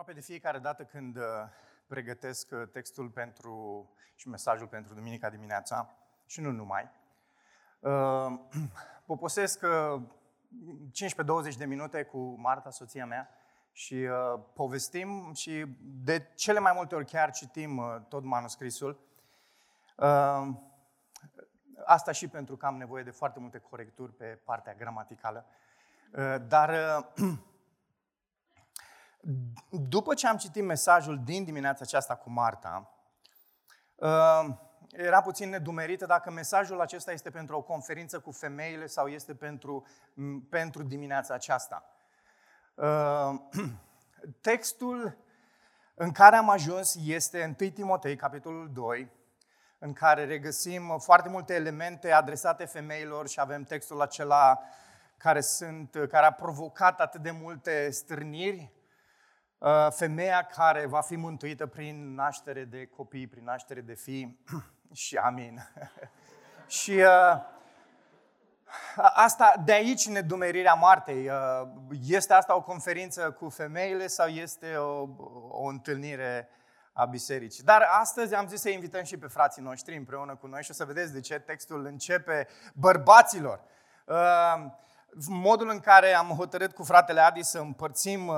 Aproape de fiecare dată când uh, pregătesc uh, textul pentru și mesajul pentru duminica dimineața, și nu numai, uh, poposesc 15-20 de minute cu Marta, soția mea, și povestim și de cele mai multe ori chiar citim tot manuscrisul. Asta și pentru că am nevoie de foarte multe corecturi pe partea gramaticală. Dar după ce am citit mesajul din dimineața aceasta cu Marta, uh, era puțin nedumerită dacă mesajul acesta este pentru o conferință cu femeile sau este pentru, pentru dimineața aceasta. Uh, textul în care am ajuns este 1 Timotei, capitolul 2, în care regăsim foarte multe elemente adresate femeilor și avem textul acela care, sunt, care a provocat atât de multe stârniri Uh, femeia care va fi mântuită prin naștere de copii, prin naștere de fii și amin. și uh, asta, de aici nedumerirea Martei. Uh, este asta o conferință cu femeile sau este o, o întâlnire a bisericii? Dar astăzi am zis să invităm și pe frații noștri împreună cu noi și o să vedeți de ce textul începe bărbaților. Uh, modul în care am hotărât cu fratele Adi să împărțim uh,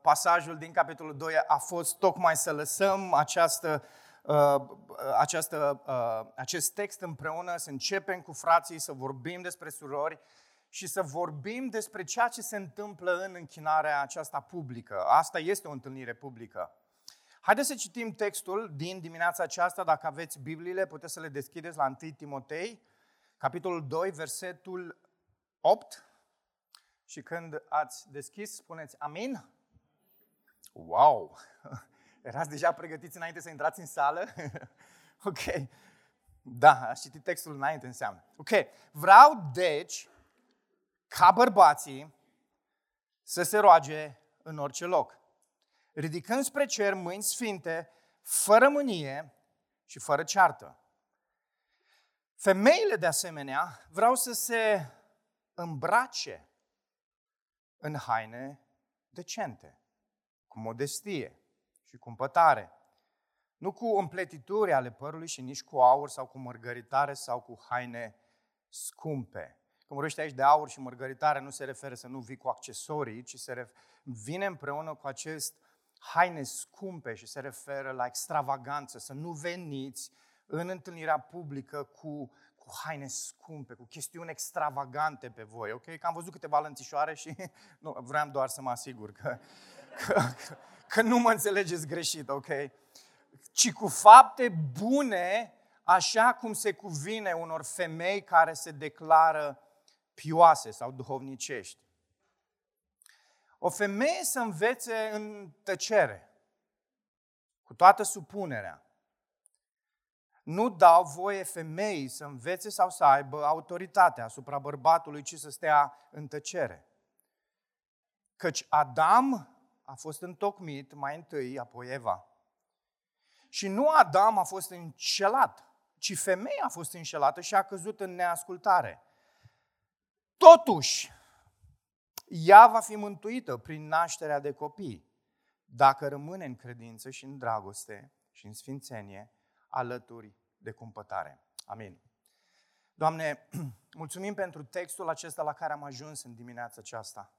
pasajul din capitolul 2 a fost tocmai să lăsăm această, uh, această, uh, acest text împreună, să începem cu frații, să vorbim despre surori și să vorbim despre ceea ce se întâmplă în închinarea aceasta publică. Asta este o întâlnire publică. Haideți să citim textul din dimineața aceasta. Dacă aveți Bibliile, puteți să le deschideți la 1 Timotei, capitolul 2, versetul 8 și când ați deschis, spuneți amin? Wow! Erați deja pregătiți înainte să intrați în sală? ok. Da, aș citit textul înainte înseamnă. Ok. Vreau, deci, ca bărbații, să se roage în orice loc. Ridicând spre cer mâini sfinte, fără mânie și fără ceartă. Femeile, de asemenea, vreau să se îmbrace în haine decente, cu modestie și cu împătare. Nu cu împletituri ale părului și nici cu aur sau cu mărgăritare sau cu haine scumpe. Când vorbește aici de aur și mărgăritare, nu se referă să nu vii cu accesorii, ci se ref... vine împreună cu acest haine scumpe și se referă la extravaganță, să nu veniți în întâlnirea publică cu cu haine scumpe, cu chestiuni extravagante pe voi, ok? Că am văzut câteva lănțișoare și nu, vreau doar să mă asigur că, că, că, că nu mă înțelegeți greșit, ok? Ci cu fapte bune, așa cum se cuvine unor femei care se declară pioase sau duhovnicești. O femeie să învețe în tăcere, cu toată supunerea, nu dau voie femeii să învețe sau să aibă autoritate asupra bărbatului, ci să stea în tăcere. Căci Adam a fost întocmit mai întâi, apoi Eva. Și nu Adam a fost înșelat, ci femeia a fost înșelată și a căzut în neascultare. Totuși, ea va fi mântuită prin nașterea de copii, dacă rămâne în credință și în dragoste și în sfințenie, alături de cumpătare. Amin. Doamne, mulțumim pentru textul acesta la care am ajuns în dimineața aceasta.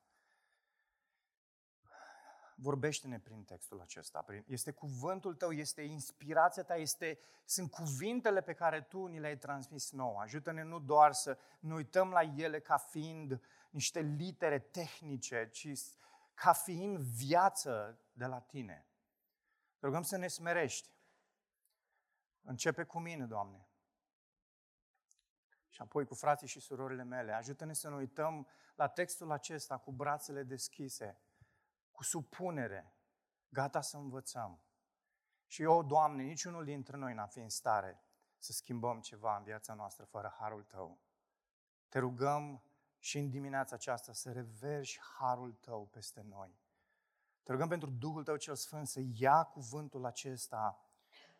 Vorbește-ne prin textul acesta. Este cuvântul tău, este inspirația ta, este, sunt cuvintele pe care tu ni le-ai transmis nouă. Ajută-ne nu doar să ne uităm la ele ca fiind niște litere tehnice, ci ca fiind viață de la tine. Rugăm să ne smerești Începe cu mine, Doamne. Și apoi cu frații și surorile mele. Ajută-ne să ne uităm la textul acesta cu brațele deschise, cu supunere, gata să învățăm. Și eu, Doamne, niciunul dintre noi n-a fi în stare să schimbăm ceva în viața noastră fără harul Tău. Te rugăm și în dimineața aceasta să reverși harul Tău peste noi. Te rugăm pentru Duhul Tău cel Sfânt să ia cuvântul acesta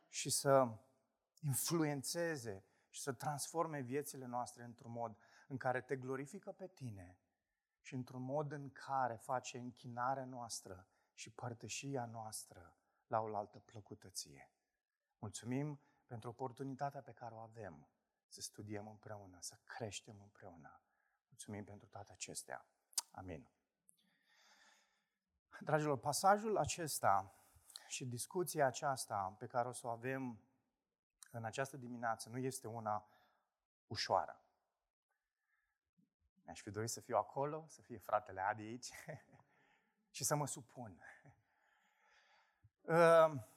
și să influențeze și să transforme viețile noastre într-un mod în care te glorifică pe tine și într-un mod în care face închinarea noastră și părtășia noastră la o altă plăcutăție. Mulțumim pentru oportunitatea pe care o avem să studiem împreună, să creștem împreună. Mulțumim pentru toate acestea. Amin. Dragilor, pasajul acesta și discuția aceasta pe care o să o avem în această dimineață nu este una ușoară. Mi-aș fi dorit să fiu acolo, să fie fratele Adi aici și să mă supun. Ehm,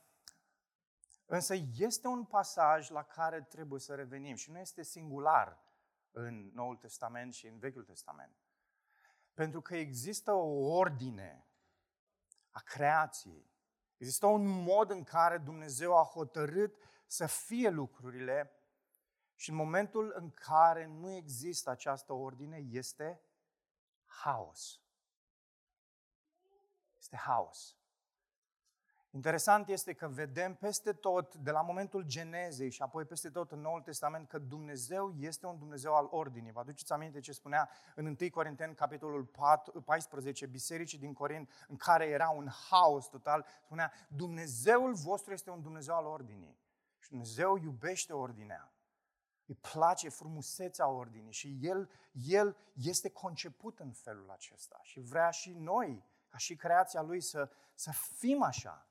însă este un pasaj la care trebuie să revenim și nu este singular în Noul Testament și în Vechiul Testament. Pentru că există o ordine a creației. Există un mod în care Dumnezeu a hotărât să fie lucrurile și în momentul în care nu există această ordine, este haos. Este haos. Interesant este că vedem peste tot, de la momentul Genezei și apoi peste tot în Noul Testament, că Dumnezeu este un Dumnezeu al ordinii. Vă aduceți aminte ce spunea în 1 Corinteni, capitolul 4, 14, bisericii din Corint, în care era un haos total, spunea, Dumnezeul vostru este un Dumnezeu al ordinii. Și Dumnezeu iubește ordinea. Îi place frumusețea ordinii și El, El este conceput în felul acesta și vrea și noi, ca și creația Lui, să, să fim așa.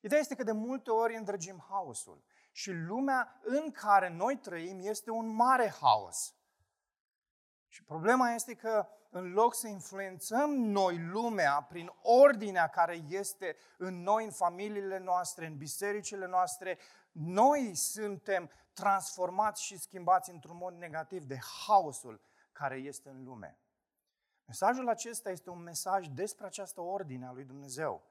Ideea este că de multe ori îndrăgim haosul și lumea în care noi trăim este un mare haos. Și problema este că în loc să influențăm noi lumea prin ordinea care este în noi, în familiile noastre, în bisericile noastre, noi suntem transformați și schimbați într-un mod negativ de haosul care este în lume. Mesajul acesta este un mesaj despre această ordine a lui Dumnezeu.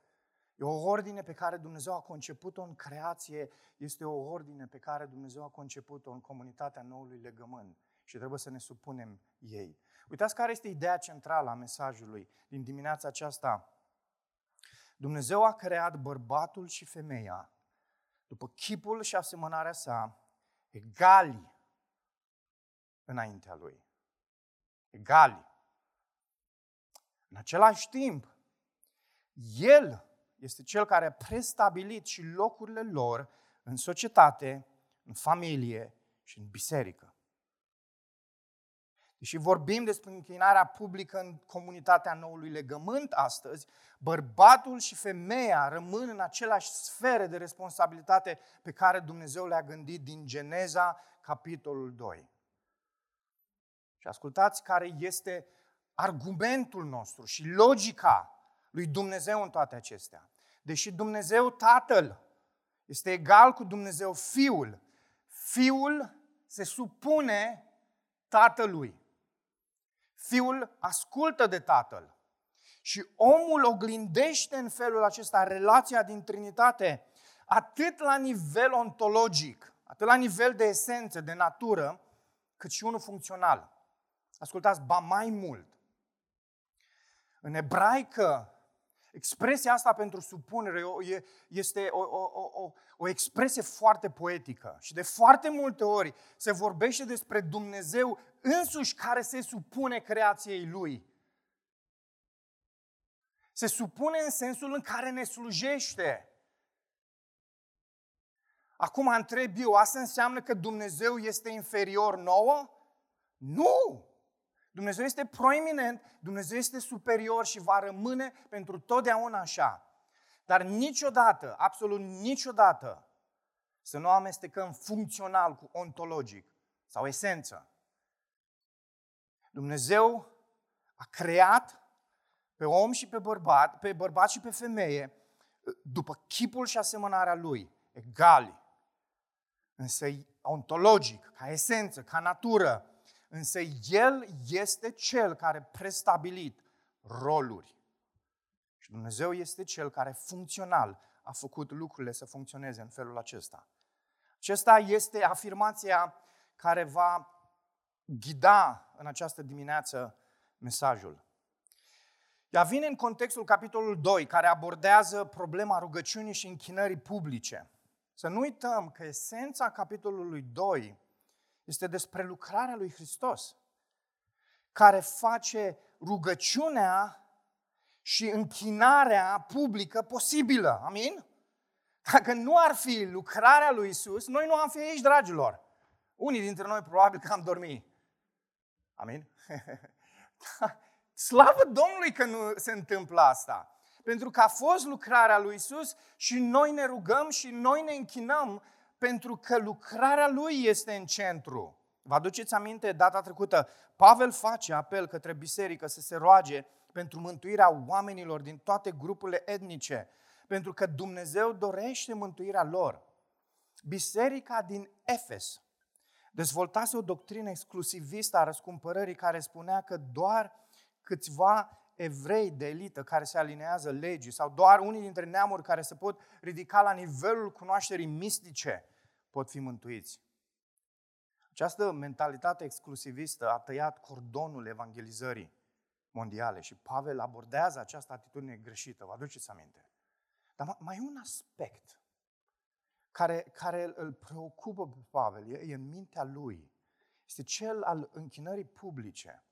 E o ordine pe care Dumnezeu a conceput-o în creație, este o ordine pe care Dumnezeu a conceput-o în comunitatea noului legământ și trebuie să ne supunem ei. Uitați care este ideea centrală a mesajului din dimineața aceasta. Dumnezeu a creat bărbatul și femeia după chipul și asemănarea sa, egali înaintea lui. Egali. În același timp, El este Cel care a prestabilit și locurile lor în societate, în familie și în biserică. Deși vorbim despre închinarea publică în comunitatea noului legământ astăzi, bărbatul și femeia rămân în aceleași sfere de responsabilitate pe care Dumnezeu le-a gândit din Geneza, capitolul 2. Și ascultați care este argumentul nostru și logica lui Dumnezeu în toate acestea. Deși Dumnezeu Tatăl este egal cu Dumnezeu Fiul, Fiul se supune Tatălui. Fiul ascultă de Tatăl. Și omul oglindește în felul acesta relația din Trinitate, atât la nivel ontologic, atât la nivel de esență, de natură, cât și unul funcțional. Ascultați, ba mai mult. În ebraică, expresia asta pentru supunere este o, o, o, o expresie foarte poetică. Și de foarte multe ori se vorbește despre Dumnezeu însuși care se supune creației Lui. Se supune în sensul în care ne slujește. Acum întreb eu, asta înseamnă că Dumnezeu este inferior nouă? Nu! Dumnezeu este proeminent, Dumnezeu este superior și va rămâne pentru totdeauna așa. Dar niciodată, absolut niciodată, să nu amestecăm funcțional cu ontologic sau esență. Dumnezeu a creat pe om și pe bărbat, pe bărbat și pe femeie, după chipul și asemănarea lui, egali. Însă ontologic, ca esență, ca natură. Însă El este Cel care prestabilit roluri. Și Dumnezeu este Cel care funcțional a făcut lucrurile să funcționeze în felul acesta. Acesta este afirmația care va ghida în această dimineață mesajul. Ea vine în contextul capitolul 2, care abordează problema rugăciunii și închinării publice. Să nu uităm că esența capitolului 2 este despre lucrarea lui Hristos, care face rugăciunea și închinarea publică posibilă. Amin? Dacă nu ar fi lucrarea lui Isus, noi nu am fi aici, dragilor. Unii dintre noi probabil că am dormit. Amin? Slavă Domnului că nu se întâmplă asta. Pentru că a fost lucrarea lui Isus și noi ne rugăm și noi ne închinăm pentru că lucrarea lui este în centru. Vă aduceți aminte data trecută? Pavel face apel către biserică să se roage pentru mântuirea oamenilor din toate grupurile etnice, pentru că Dumnezeu dorește mântuirea lor. Biserica din Efes dezvoltase o doctrină exclusivistă a răscumpărării care spunea că doar câțiva evrei de elită care se alinează legii sau doar unii dintre neamuri care se pot ridica la nivelul cunoașterii mistice pot fi mântuiți. Această mentalitate exclusivistă a tăiat cordonul evangelizării mondiale și Pavel abordează această atitudine greșită. Vă aduceți aminte? Dar mai e un aspect care, care îl preocupă pe Pavel, e, e în mintea lui. Este cel al închinării publice,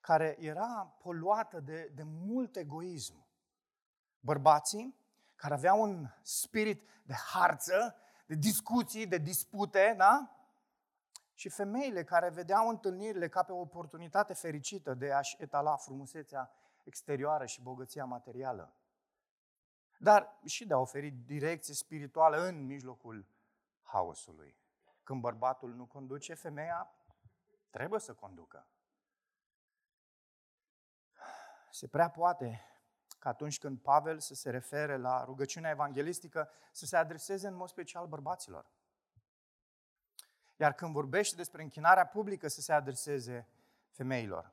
care era poluată de, de mult egoism. Bărbații care aveau un spirit de harță, de discuții, de dispute, da? Și femeile care vedeau întâlnirile ca pe o oportunitate fericită de a-și etala frumusețea exterioară și bogăția materială. Dar și de a oferi direcție spirituală în mijlocul haosului. Când bărbatul nu conduce, femeia trebuie să conducă. Se prea poate că atunci când Pavel să se refere la rugăciunea evanghelistică, să se adreseze în mod special bărbaților. Iar când vorbește despre închinarea publică, să se adreseze femeilor.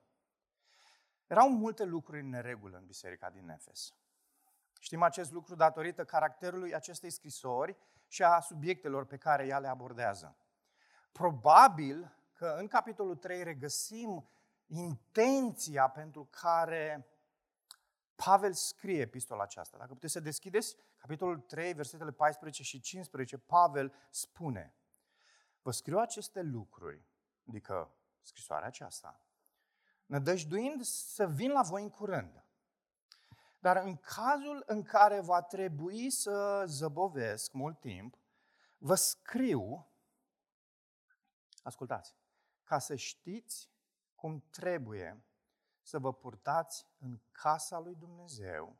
Erau multe lucruri în neregulă în biserica din Efes. Știm acest lucru datorită caracterului acestei scrisori și a subiectelor pe care ea le abordează. Probabil că în capitolul 3 regăsim intenția pentru care Pavel scrie epistola aceasta. Dacă puteți să deschideți capitolul 3, versetele 14 și 15, Pavel spune Vă scriu aceste lucruri, adică scrisoarea aceasta, nădăjduind să vin la voi în curând. Dar în cazul în care va trebui să zăbovesc mult timp, vă scriu, ascultați, ca să știți cum trebuie să vă purtați în casa lui Dumnezeu,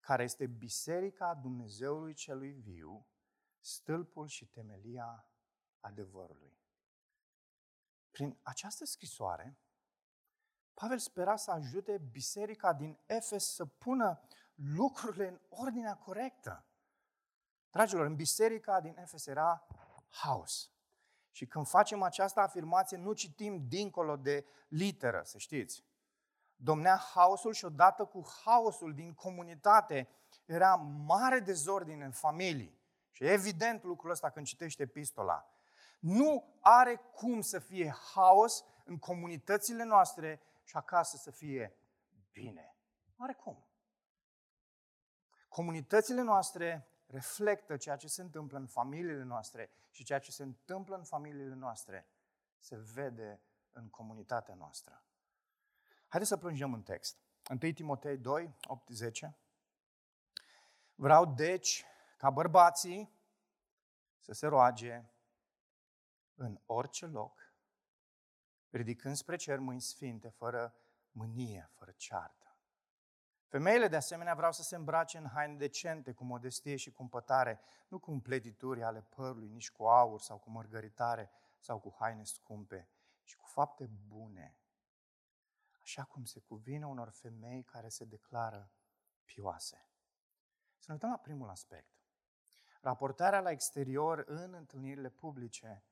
care este biserica Dumnezeului celui viu, stâlpul și temelia adevărului. Prin această scrisoare, Pavel spera să ajute biserica din Efes să pună lucrurile în ordinea corectă. Dragilor, în biserica din Efes era haos. Și când facem această afirmație, nu citim dincolo de literă, să știți. Domnea haosul și odată cu haosul din comunitate era mare dezordine în familii. Și evident lucrul ăsta când citește epistola. Nu are cum să fie haos în comunitățile noastre și acasă să fie bine. Nu are cum. Comunitățile noastre reflectă ceea ce se întâmplă în familiile noastre și ceea ce se întâmplă în familiile noastre se vede în comunitatea noastră. Haideți să plângem în text. 1 Timotei 2, 8, 10. Vreau deci ca bărbații să se roage în orice loc, ridicând spre cer mâini sfinte, fără mânie, fără ceartă. Femeile, de asemenea, vreau să se îmbrace în haine decente, cu modestie și cumpătare, nu cu împletituri ale părului, nici cu aur sau cu mărgăritare sau cu haine scumpe, ci cu fapte bune, așa cum se cuvine unor femei care se declară pioase. Să ne uităm la primul aspect. Raportarea la exterior în întâlnirile publice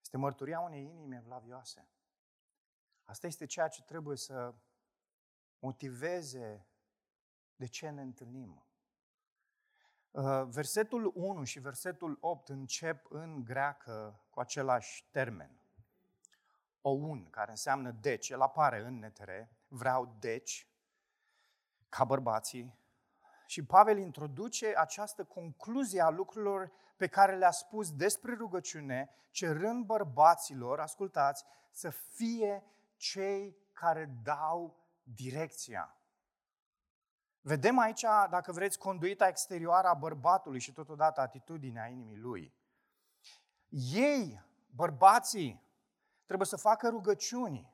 este mărturia unei inimi evlavioase. Asta este ceea ce trebuie să motiveze de ce ne întâlnim. Uh, versetul 1 și versetul 8 încep în greacă cu același termen. Un, care înseamnă deci, el apare în netere, vreau deci, ca bărbații. Și Pavel introduce această concluzie a lucrurilor pe care le-a spus despre rugăciune, cerând bărbaților, ascultați, să fie cei care dau direcția. Vedem aici, dacă vreți, conduita exterioară a bărbatului și totodată atitudinea inimii lui. Ei, bărbații, trebuie să facă rugăciuni.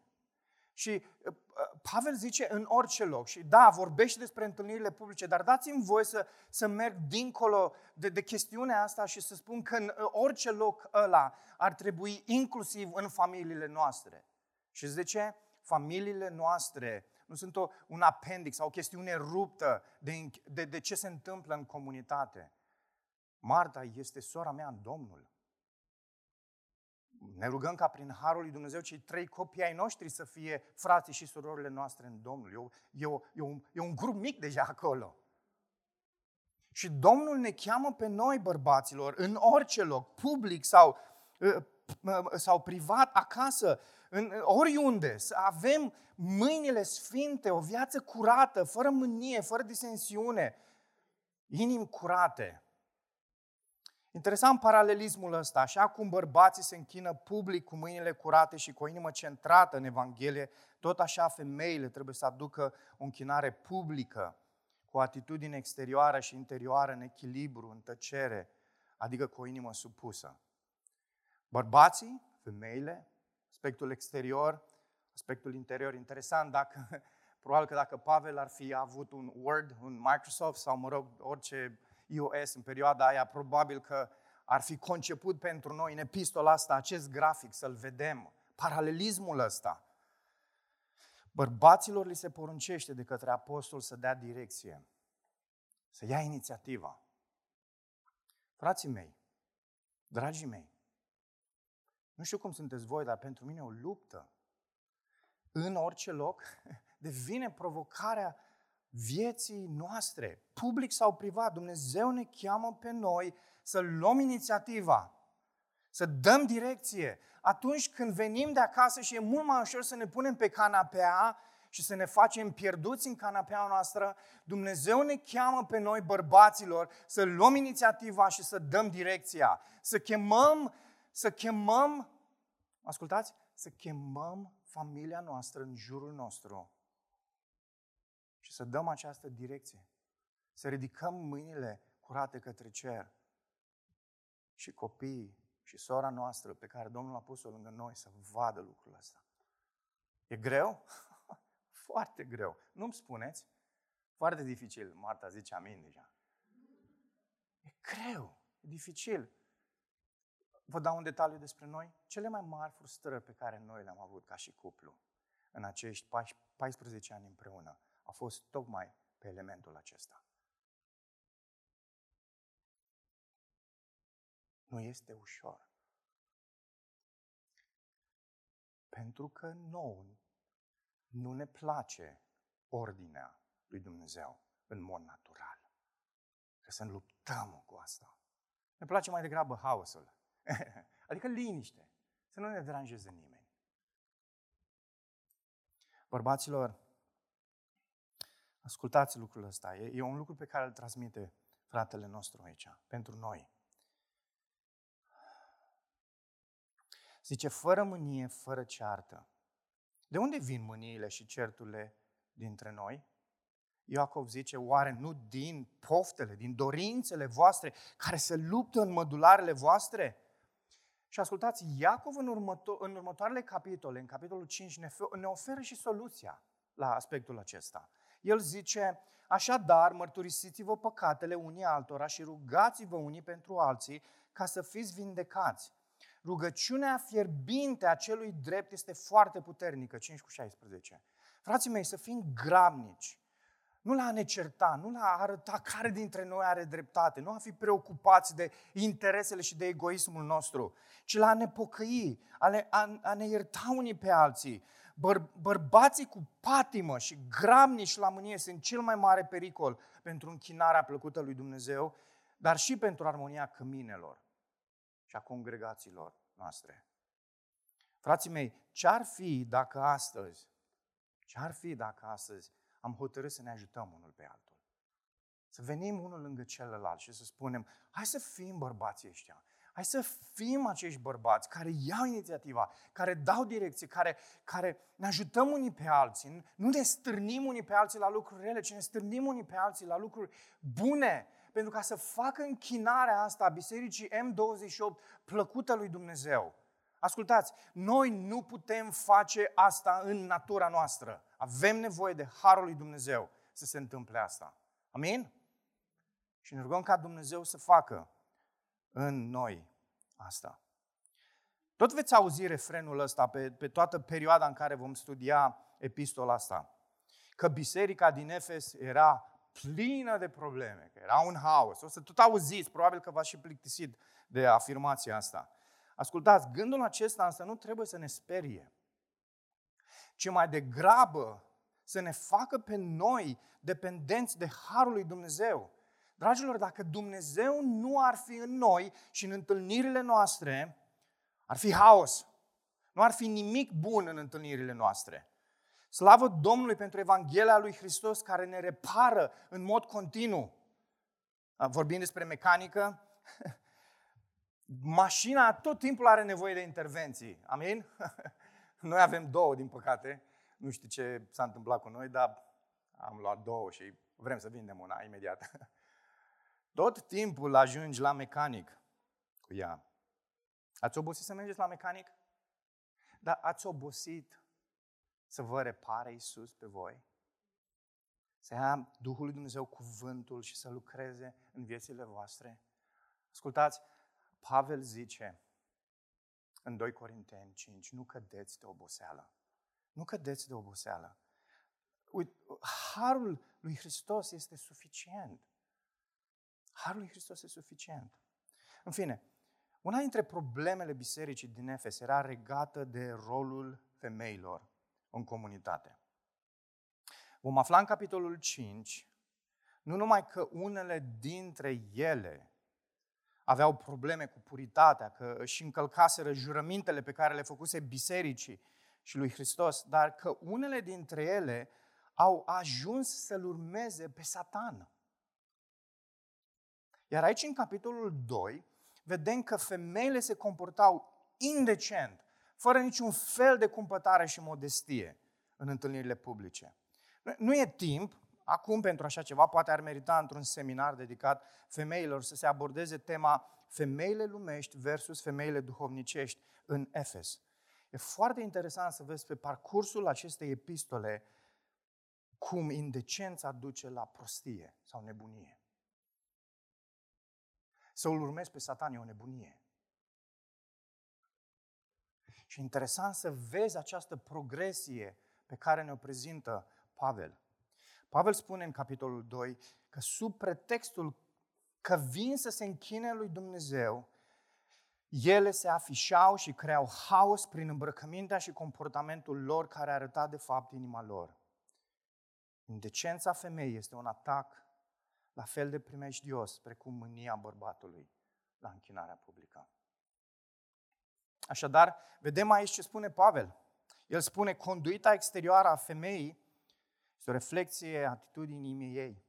Și uh, uh, Pavel zice în orice loc, și da, vorbește despre întâlnirile publice, dar dați-mi voi să, să merg dincolo de, de chestiunea asta și să spun că în uh, orice loc ăla ar trebui inclusiv în familiile noastre. Și de ce? Familiile noastre nu sunt o, un appendix sau o chestiune ruptă de, de, de ce se întâmplă în comunitate. Marta este sora mea în Domnul. Ne rugăm ca prin Harul lui Dumnezeu cei trei copii ai noștri să fie frații și surorile noastre în Domnul. E, o, e, o, e, un, e un grup mic deja acolo. Și Domnul ne cheamă pe noi, bărbaților, în orice loc, public sau, ă, sau privat, acasă, în, oriunde, să avem mâinile sfinte, o viață curată, fără mânie, fără disensiune, inimi curate. Interesant paralelismul ăsta, așa cum bărbații se închină public cu mâinile curate și cu o inimă centrată în Evanghelie, tot așa femeile trebuie să aducă o închinare publică, cu o atitudine exterioară și interioară în echilibru, în tăcere, adică cu o inimă supusă. Bărbații, femeile, aspectul exterior, aspectul interior. Interesant dacă, probabil că dacă Pavel ar fi avut un Word, un Microsoft sau, mă rog, orice iOS în perioada aia, probabil că ar fi conceput pentru noi în epistola asta acest grafic, să-l vedem, paralelismul ăsta. Bărbaților li se poruncește de către apostol să dea direcție, să ia inițiativa. Frații mei, dragii mei, nu știu cum sunteți voi, dar pentru mine o luptă în orice loc devine provocarea vieții noastre, public sau privat. Dumnezeu ne cheamă pe noi să luăm inițiativa, să dăm direcție. Atunci când venim de acasă și e mult mai ușor să ne punem pe canapea și să ne facem pierduți în canapea noastră, Dumnezeu ne cheamă pe noi, bărbaților, să luăm inițiativa și să dăm direcția. Să chemăm, să chemăm, ascultați, să chemăm familia noastră în jurul nostru și să dăm această direcție. Să ridicăm mâinile curate către cer și copiii și sora noastră pe care Domnul a pus-o lângă noi să vadă lucrul ăsta. E greu? Foarte greu. Nu-mi spuneți? Foarte dificil. Marta zice amin deja. E greu, e dificil. Vă dau un detaliu despre noi. Cele mai mari frustrări pe care noi le-am avut ca și cuplu în acești 14 ani împreună a fost tocmai pe elementul acesta. Nu este ușor. Pentru că nouă nu ne place ordinea lui Dumnezeu în mod natural. Că să ne luptăm cu asta. Ne place mai degrabă haosul. adică liniște. Să nu ne deranjeze nimeni. Bărbaților, ascultați lucrul ăsta. E, e un lucru pe care îl transmite fratele nostru aici, pentru noi. Zice, fără mânie, fără ceartă. De unde vin mâniile și certurile dintre noi? Iacov zice, oare nu din poftele, din dorințele voastre care se luptă în mădularele voastre? Și ascultați, Iacov în, următo- în următoarele capitole, în capitolul 5, ne, ne oferă și soluția la aspectul acesta. El zice, așadar, mărturisiți-vă păcatele unii altora și rugați-vă unii pentru alții ca să fiți vindecați. Rugăciunea fierbinte a celui drept este foarte puternică, 5 cu 16. Frații mei, să fim grabnici, nu la a ne certa, nu la a arăta care dintre noi are dreptate, nu a fi preocupați de interesele și de egoismul nostru, ci la a ne pocăi, a ne, a, a ne ierta unii pe alții. Băr, bărbații cu patimă și gramnici la mânie sunt cel mai mare pericol pentru închinarea plăcută lui Dumnezeu, dar și pentru armonia căminelor și a congregațiilor noastre. Frații mei, ce-ar fi dacă astăzi, ce-ar fi dacă astăzi am hotărât să ne ajutăm unul pe altul. Să venim unul lângă celălalt și să spunem, hai să fim bărbații ăștia, Hai să fim acești bărbați care iau inițiativa, care dau direcție, care, care ne ajutăm unii pe alții. Nu ne stârnim unii pe alții la lucruri rele, ci ne stârnim unii pe alții la lucruri bune. Pentru ca să facă închinarea asta a Bisericii M28 plăcută lui Dumnezeu. Ascultați, noi nu putem face asta în natura noastră. Avem nevoie de harul lui Dumnezeu să se întâmple asta. Amin? Și ne rugăm ca Dumnezeu să facă în noi asta. Tot veți auzi refrenul ăsta pe, pe toată perioada în care vom studia epistola asta. Că biserica din Efes era plină de probleme, că era un haos. O să tot auziți, probabil că v-ați și plictisit de afirmația asta. Ascultați, gândul acesta însă nu trebuie să ne sperie, ci mai degrabă să ne facă pe noi dependenți de Harul lui Dumnezeu. Dragilor, dacă Dumnezeu nu ar fi în noi și în întâlnirile noastre, ar fi haos. Nu ar fi nimic bun în întâlnirile noastre. Slavă Domnului pentru Evanghelia lui Hristos care ne repară în mod continuu. Vorbim despre mecanică, mașina tot timpul are nevoie de intervenții. Amin? Noi avem două, din păcate. Nu știu ce s-a întâmplat cu noi, dar am luat două și vrem să vindem una imediat. Tot timpul ajungi la mecanic cu ea. Ați obosit să mergeți la mecanic? Dar ați obosit să vă repare Iisus pe voi? Să ia Duhul lui Dumnezeu cuvântul și să lucreze în viețile voastre? Ascultați, Pavel zice în 2 Corinteni 5, nu cădeți de oboseală. Nu cădeți de oboseală. Uite, harul lui Hristos este suficient. Harul lui Hristos este suficient. În fine, una dintre problemele bisericii din Efes era regată de rolul femeilor în comunitate. Vom afla în capitolul 5 nu numai că unele dintre ele aveau probleme cu puritatea, că își încălcaseră jurămintele pe care le făcuse bisericii și lui Hristos, dar că unele dintre ele au ajuns să-L urmeze pe Satan. Iar aici, în capitolul 2, vedem că femeile se comportau indecent, fără niciun fel de cumpătare și modestie în întâlnirile publice. Nu e timp acum pentru așa ceva, poate ar merita într-un seminar dedicat femeilor să se abordeze tema femeile lumești versus femeile duhovnicești în Efes. E foarte interesant să vezi pe parcursul acestei epistole cum indecența duce la prostie sau nebunie. Să îl urmezi pe Satan e o nebunie. Și interesant să vezi această progresie pe care ne-o prezintă Pavel. Pavel spune în capitolul 2 că sub pretextul că vin să se închine lui Dumnezeu, ele se afișau și creau haos prin îmbrăcămintea și comportamentul lor care arăta de fapt inima lor. Indecența femeii este un atac la fel de primejdios precum mânia bărbatului la închinarea publică. Așadar, vedem aici ce spune Pavel. El spune, conduita exterioară a femeii este o reflexie a atitudinii inimii ei.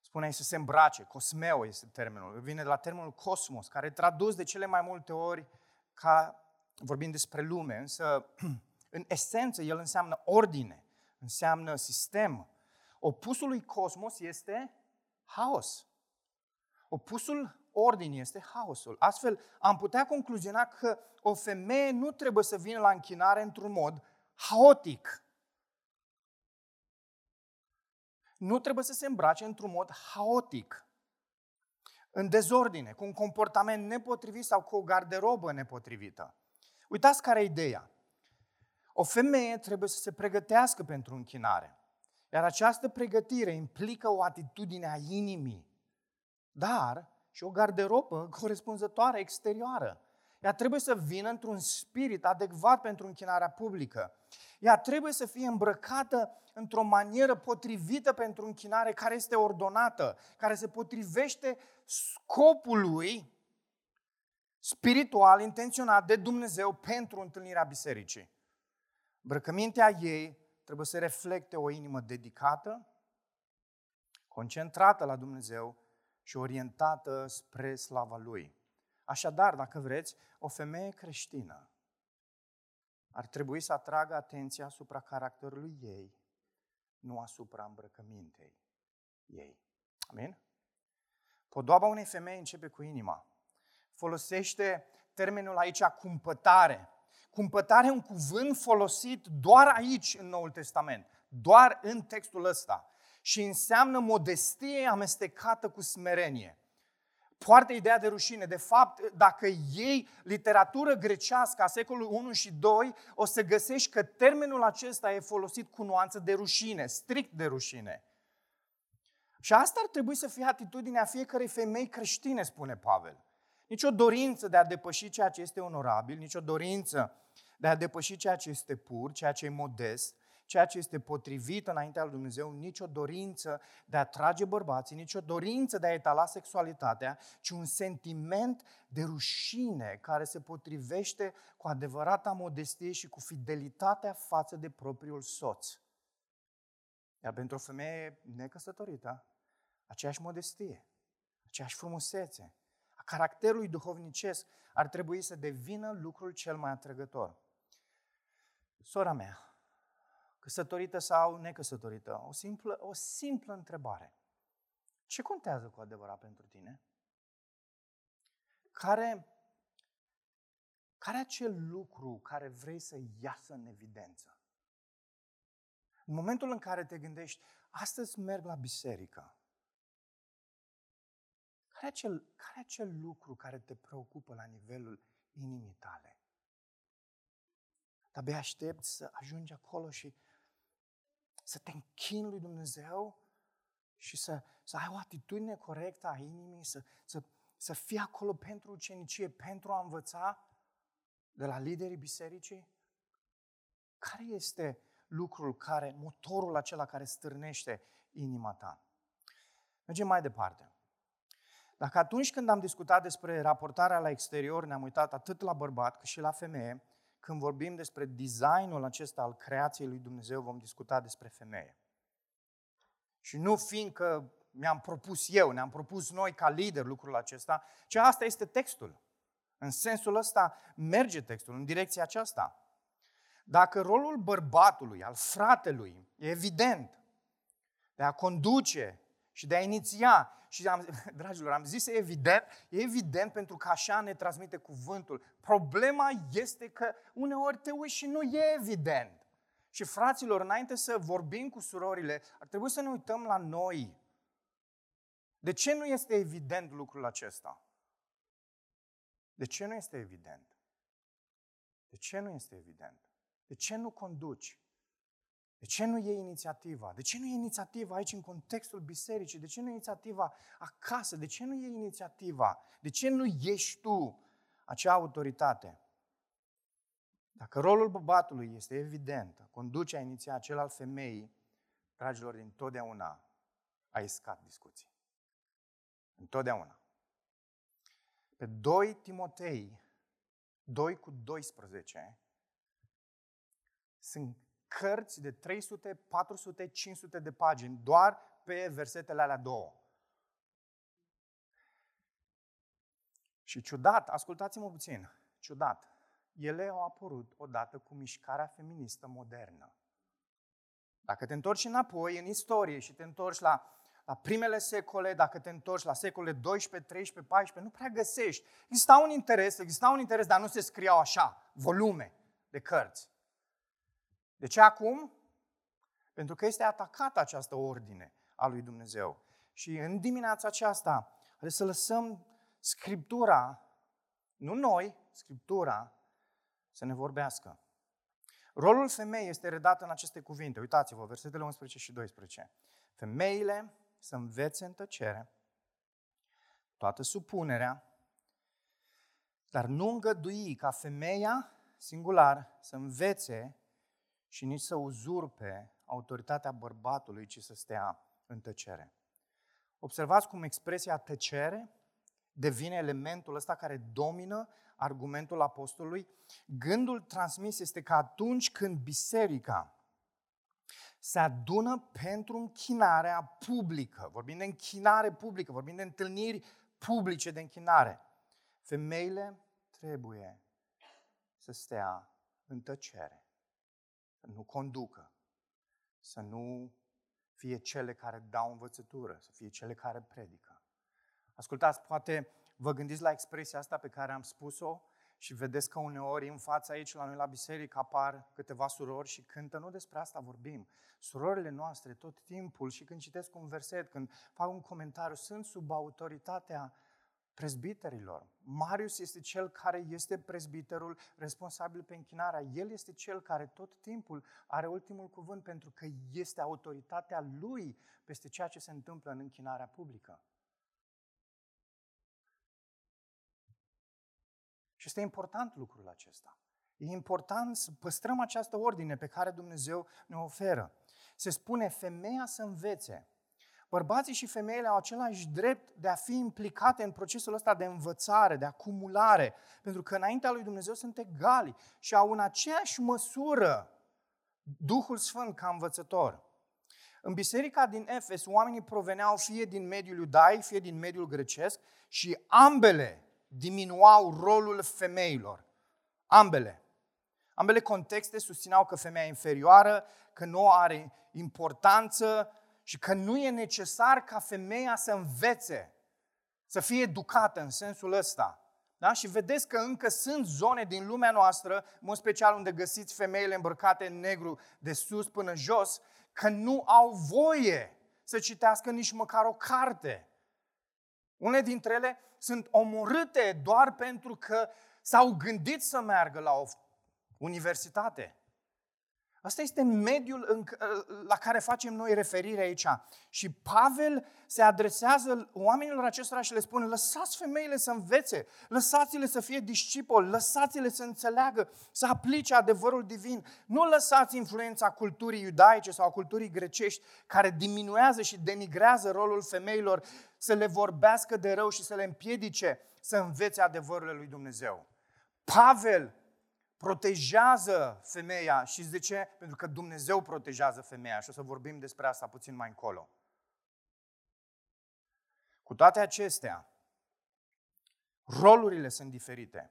Spune să se îmbrace, cosmeo este termenul. Vine de la termenul cosmos, care tradus de cele mai multe ori ca vorbim despre lume, însă în esență el înseamnă ordine, înseamnă sistem. Opusul lui cosmos este haos. Opusul ordinii este haosul. Astfel, am putea concluziona că o femeie nu trebuie să vină la închinare într-un mod haotic. Nu trebuie să se îmbrace într-un mod haotic, în dezordine, cu un comportament nepotrivit sau cu o garderobă nepotrivită. Uitați care e ideea. O femeie trebuie să se pregătească pentru închinare. Iar această pregătire implică o atitudine a inimii, dar și o garderobă corespunzătoare exterioară. Ea trebuie să vină într-un spirit adecvat pentru închinarea publică. Ea trebuie să fie îmbrăcată într-o manieră potrivită pentru închinare, care este ordonată, care se potrivește scopului spiritual intenționat de Dumnezeu pentru întâlnirea bisericii. Îmbrăcămintea ei trebuie să reflecte o inimă dedicată, concentrată la Dumnezeu și orientată spre slava Lui. Așadar, dacă vreți, o femeie creștină ar trebui să atragă atenția asupra caracterului ei, nu asupra îmbrăcămintei ei. Amin? Podoaba unei femei începe cu inima. Folosește termenul aici cumpătare. Cumpătare e un cuvânt folosit doar aici în Noul Testament, doar în textul ăsta. Și înseamnă modestie amestecată cu smerenie poartă ideea de rușine. De fapt, dacă iei literatură grecească a secolului 1 și 2, o să găsești că termenul acesta e folosit cu nuanță de rușine, strict de rușine. Și asta ar trebui să fie atitudinea fiecărei femei creștine, spune Pavel. Nici o dorință de a depăși ceea ce este onorabil, nici o dorință de a depăși ceea ce este pur, ceea ce e modest, ceea ce este potrivit înaintea lui Dumnezeu, nicio dorință de a trage bărbații, nicio dorință de a etala sexualitatea, ci un sentiment de rușine care se potrivește cu adevărata modestie și cu fidelitatea față de propriul soț. Iar pentru o femeie necăsătorită, aceeași modestie, aceeași frumusețe, a caracterului duhovnicesc ar trebui să devină lucrul cel mai atrăgător. Sora mea, căsătorită sau necăsătorită, o simplă, o simplă întrebare. Ce contează cu adevărat pentru tine? Care, care acel lucru care vrei să iasă în evidență? În momentul în care te gândești, astăzi merg la biserică, care acel, care acel lucru care te preocupă la nivelul inimii tale? Dar aștepți să ajungi acolo și să te închini lui Dumnezeu și să, să ai o atitudine corectă a inimii, să, să, să fii acolo pentru ucenicie, pentru a învăța de la liderii bisericii? Care este lucrul care, motorul acela care stârnește inima ta? Mergem mai departe. Dacă atunci când am discutat despre raportarea la exterior ne-am uitat atât la bărbat cât și la femeie, când vorbim despre designul acesta al creației lui Dumnezeu, vom discuta despre femeie. Și nu fiindcă mi-am propus eu, ne-am propus noi ca lider lucrul acesta, ci asta este textul. În sensul ăsta merge textul, în direcția aceasta. Dacă rolul bărbatului, al fratelui, e evident, de a conduce și de a iniția și, am, dragilor, am zis, e evident, e evident pentru că așa ne transmite cuvântul. Problema este că uneori te uiți și nu e evident. Și fraților, înainte să vorbim cu surorile, ar trebui să ne uităm la noi. De ce nu este evident lucrul acesta? De ce nu este evident? De ce nu este evident? De ce nu conduci? De ce nu e inițiativa? De ce nu e inițiativa aici în contextul bisericii? De ce nu e inițiativa acasă? De ce nu e inițiativa? De ce nu ești tu acea autoritate? Dacă rolul bărbatului este evident, conduce a iniția cel al femeii, dragilor, din totdeauna a iscat discuții. Întotdeauna. Pe 2 Timotei, 2 cu 12, sunt cărți de 300, 400, 500 de pagini, doar pe versetele alea două. Și ciudat, ascultați-mă puțin, ciudat, ele au apărut odată cu mișcarea feministă modernă. Dacă te întorci înapoi în istorie și te întorci la, la primele secole, dacă te întorci la secolele 12, 13, 14, nu prea găsești. Exista un interes, exista un interes, dar nu se scriau așa, volume de cărți. De ce acum? Pentru că este atacată această ordine a lui Dumnezeu. Și în dimineața aceasta trebuie să lăsăm Scriptura, nu noi, Scriptura, să ne vorbească. Rolul femeii este redat în aceste cuvinte. Uitați-vă, versetele 11 și 12. Femeile să învețe în tăcere, toată supunerea, dar nu îngădui ca femeia singular să învețe și nici să uzurpe autoritatea bărbatului, ci să stea în tăcere. Observați cum expresia tăcere devine elementul ăsta care domină argumentul apostolului. Gândul transmis este că atunci când biserica se adună pentru închinarea publică, vorbim de închinare publică, vorbim de întâlniri publice de închinare, Femeile trebuie să stea în tăcere, să nu conducă, să nu fie cele care dau învățătură, să fie cele care predică. Ascultați, poate vă gândiți la expresia asta pe care am spus-o și vedeți că uneori în fața aici, la noi la biserică, apar câteva surori și cântă. Nu despre asta vorbim. Surorile noastre tot timpul și când citesc un verset, când fac un comentariu, sunt sub autoritatea prezbiterilor. Marius este cel care este prezbiterul responsabil pe închinarea. El este cel care tot timpul are ultimul cuvânt pentru că este autoritatea lui peste ceea ce se întâmplă în închinarea publică. Și este important lucrul acesta. E important să păstrăm această ordine pe care Dumnezeu ne oferă. Se spune femeia să învețe. Bărbații și femeile au același drept de a fi implicate în procesul ăsta de învățare, de acumulare, pentru că înaintea lui Dumnezeu sunt egali și au în aceeași măsură Duhul Sfânt ca învățător. În biserica din Efes, oamenii proveneau fie din mediul iudaic, fie din mediul grecesc și ambele diminuau rolul femeilor. Ambele. Ambele contexte susțineau că femeia e inferioară, că nu are importanță și că nu e necesar ca femeia să învețe, să fie educată în sensul ăsta. Da? Și vedeți că încă sunt zone din lumea noastră, în mod special unde găsiți femeile îmbrăcate în negru de sus până jos, că nu au voie să citească nici măcar o carte. Unele dintre ele sunt omorâte doar pentru că s-au gândit să meargă la o universitate. Asta este mediul în, la care facem noi referire aici. Și Pavel se adresează oamenilor acestora și le spune, lăsați femeile să învețe, lăsați-le să fie discipoli, lăsați-le să înțeleagă, să aplice adevărul divin. Nu lăsați influența culturii iudaice sau a culturii grecești care diminuează și denigrează rolul femeilor să le vorbească de rău și să le împiedice să învețe adevărurile lui Dumnezeu. Pavel protejează femeia și de ce? Pentru că Dumnezeu protejează femeia și o să vorbim despre asta puțin mai încolo. Cu toate acestea, rolurile sunt diferite.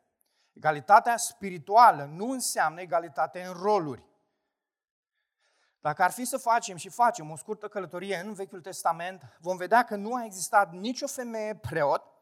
Egalitatea spirituală nu înseamnă egalitate în roluri. Dacă ar fi să facem și facem o scurtă călătorie în Vechiul Testament, vom vedea că nu a existat nicio femeie preot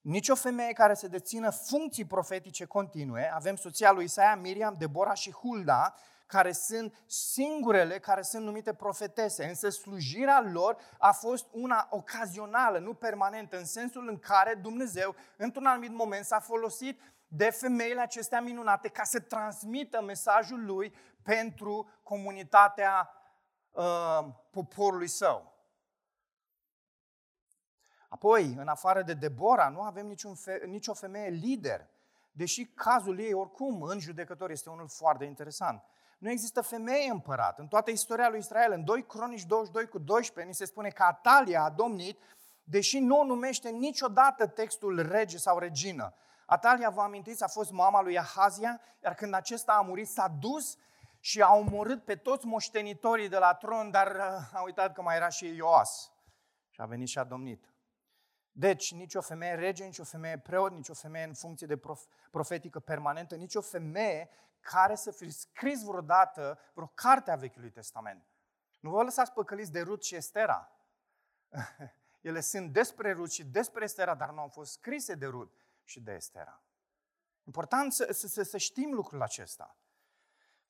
nici o femeie care să dețină funcții profetice continue. Avem soția lui Isaia, Miriam, Debora și Hulda, care sunt singurele care sunt numite profetese, însă slujirea lor a fost una ocazională, nu permanentă, în sensul în care Dumnezeu, într-un anumit moment, s-a folosit de femeile acestea minunate ca să transmită mesajul lui pentru comunitatea uh, poporului său. Apoi, în afară de Debora, nu avem niciun fe- nicio femeie lider, deși cazul ei, oricum, în judecător este unul foarte interesant. Nu există femeie împărat. În toată istoria lui Israel, în 2 Cronici 22 cu 12, ni se spune că Atalia a domnit, deși nu o numește niciodată textul rege sau regină. Atalia, vă amintiți, a fost mama lui Ahazia, iar când acesta a murit, s-a dus și a omorât pe toți moștenitorii de la tron, dar uh, a uitat că mai era și Ioas. Și a venit și a domnit. Deci, nici o femeie rege, nici o femeie preot, nici o femeie în funcție de prof, profetică permanentă, nici o femeie care să fi scris vreodată vreo carte a Vechiului Testament. Nu vă lăsați păcăliți de Rut și Estera. Ele sunt despre Rut și despre Estera, dar nu au fost scrise de Rut și de Estera. Important să, să, să știm lucrul acesta.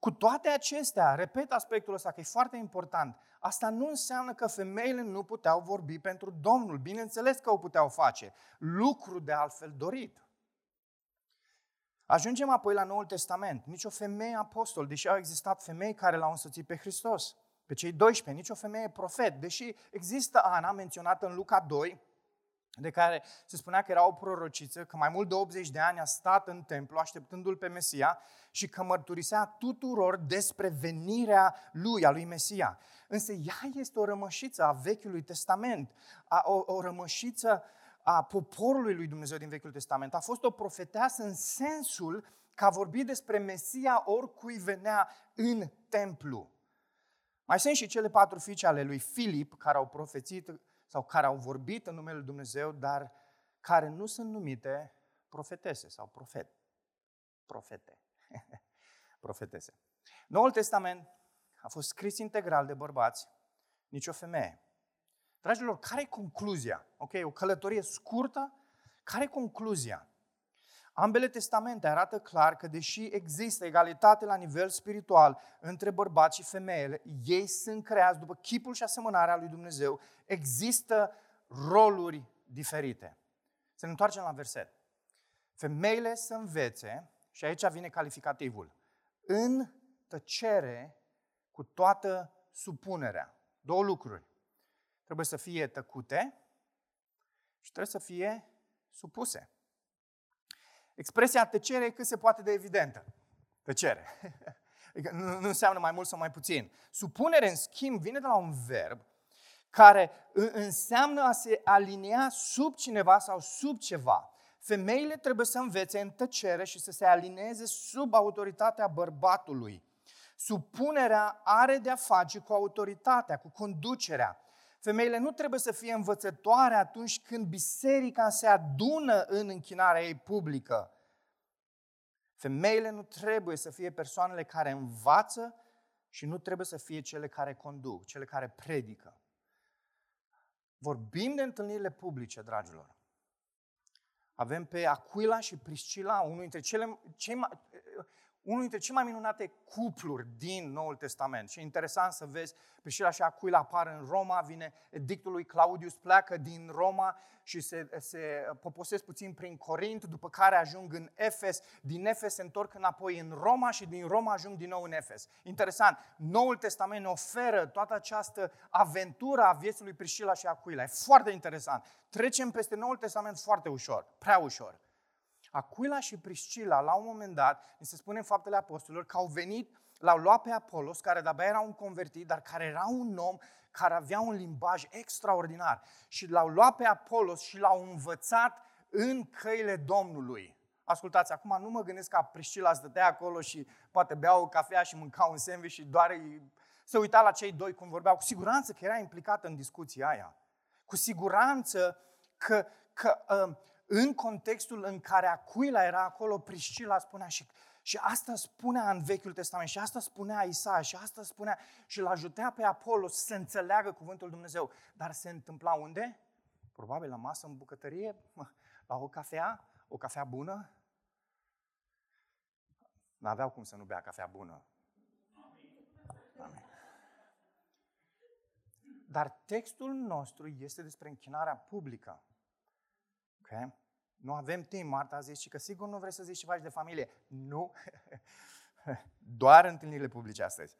Cu toate acestea, repet aspectul ăsta că e foarte important, asta nu înseamnă că femeile nu puteau vorbi pentru Domnul. Bineînțeles că o puteau face. Lucru de altfel dorit. Ajungem apoi la Noul Testament. Nici o femeie apostol, deși au existat femei care l-au însățit pe Hristos. Pe cei 12, nici o femeie profet, deși există Ana menționată în Luca 2, de care se spunea că era o prorociță, că mai mult de 80 de ani a stat în templu așteptându-l pe Mesia și că mărturisea tuturor despre venirea lui, a lui Mesia. Însă ea este o rămășiță a Vechiului Testament, a, o, o rămășiță a poporului lui Dumnezeu din Vechiul Testament. A fost o profeteasă în sensul că a vorbit despre Mesia oricui venea în templu. Mai sunt și cele patru fiice ale lui Filip care au profețit sau care au vorbit în numele Lui Dumnezeu, dar care nu sunt numite profetese sau profet. Profete. Profetese. Noul Testament a fost scris integral de bărbați, nici o femeie. Dragilor, care e concluzia? Ok, o călătorie scurtă, care e concluzia? Ambele testamente arată clar că deși există egalitate la nivel spiritual între bărbați și femeile, ei sunt creați după chipul și asemănarea lui Dumnezeu, există roluri diferite. Să ne întoarcem la verset. Femeile să învețe, și aici vine calificativul, în tăcere cu toată supunerea. Două lucruri. Trebuie să fie tăcute și trebuie să fie supuse. Expresia tăcere e cât se poate de evidentă. Tăcere. Adică nu, nu înseamnă mai mult sau mai puțin. Supunere, în schimb, vine de la un verb care înseamnă a se alinea sub cineva sau sub ceva. Femeile trebuie să învețe în tăcere și să se alineze sub autoritatea bărbatului. Supunerea are de-a face cu autoritatea, cu conducerea. Femeile nu trebuie să fie învățătoare atunci când biserica se adună în închinarea ei publică. Femeile nu trebuie să fie persoanele care învață și nu trebuie să fie cele care conduc, cele care predică. Vorbim de întâlnirile publice, dragilor. Avem pe Aquila și Priscila, unul dintre cele, cei mai, unul dintre cele mai minunate cupluri din Noul Testament. Și e interesant să vezi, Priscila și Aquila apar în Roma, vine edictul lui Claudius, pleacă din Roma și se, se poposesc puțin prin Corint, după care ajung în Efes, din Efes se întorc înapoi în Roma și din Roma ajung din nou în Efes. Interesant, Noul Testament ne oferă toată această aventură a vieții lui Priscila și Aquila. E foarte interesant. Trecem peste Noul Testament foarte ușor, prea ușor. Aquila și Priscila, la un moment dat, ni se spune în faptele apostolilor, că au venit, l-au luat pe Apolos, care de-abia era un convertit, dar care era un om care avea un limbaj extraordinar. Și l-au luat pe Apolos și l-au învățat în căile Domnului. Ascultați, acum nu mă gândesc ca Priscila stătea acolo și poate bea o cafea și mânca un sandwich și doar se uita la cei doi cum vorbeau. Cu siguranță că era implicată în discuția aia. Cu siguranță că, că uh, în contextul în care Aquila era acolo, Priscila spunea și, și asta spunea în Vechiul Testament, și asta spunea Isa, și asta spunea, și îl ajutea pe Apollo să înțeleagă cuvântul Dumnezeu. Dar se întâmpla unde? Probabil la masă, în bucătărie, la o cafea, o cafea bună. N-aveau cum să nu bea cafea bună. Amin. Dar textul nostru este despre închinarea publică. Okay? Nu avem timp. Marta a zis și că sigur nu vrei să zici ceva de familie. Nu. Doar întâlnirile publice astăzi.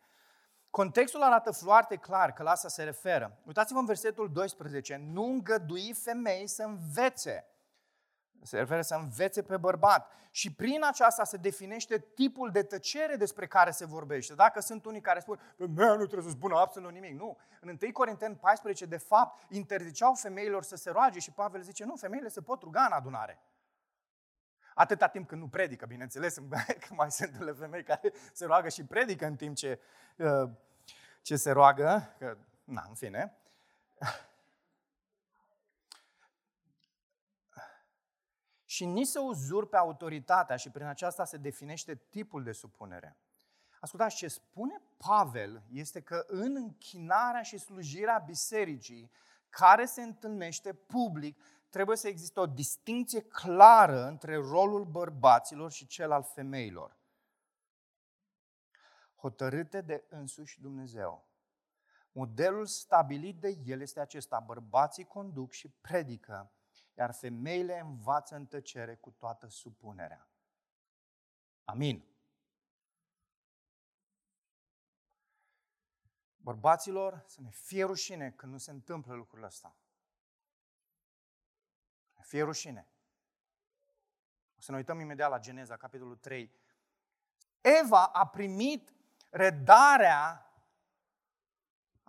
Contextul arată foarte clar că la asta se referă. Uitați-vă în versetul 12. Nu îngădui femei să învețe se referă să învețe pe bărbat. Și prin aceasta se definește tipul de tăcere despre care se vorbește. Dacă sunt unii care spun, femeia nu trebuie să spună absolut nimic. Nu. În 1 Corinteni 14, de fapt, interziceau femeilor să se roage și Pavel zice, nu, femeile se pot ruga în adunare. Atâta timp când nu predică, bineînțeles, că mai sunt unele femei care se roagă și predică în timp ce, uh, ce se roagă, că, na, în fine. Și nici să uzurpe autoritatea și prin aceasta se definește tipul de supunere. Ascultați, ce spune Pavel este că în închinarea și slujirea bisericii, care se întâlnește public, trebuie să existe o distinție clară între rolul bărbaților și cel al femeilor. Hotărâte de însuși Dumnezeu. Modelul stabilit de el este acesta. Bărbații conduc și predică iar femeile învață în tăcere cu toată supunerea. Amin. Bărbaților, să ne fie rușine când nu se întâmplă lucrul ăsta. Ne fie rușine. O să ne uităm imediat la Geneza, capitolul 3. Eva a primit redarea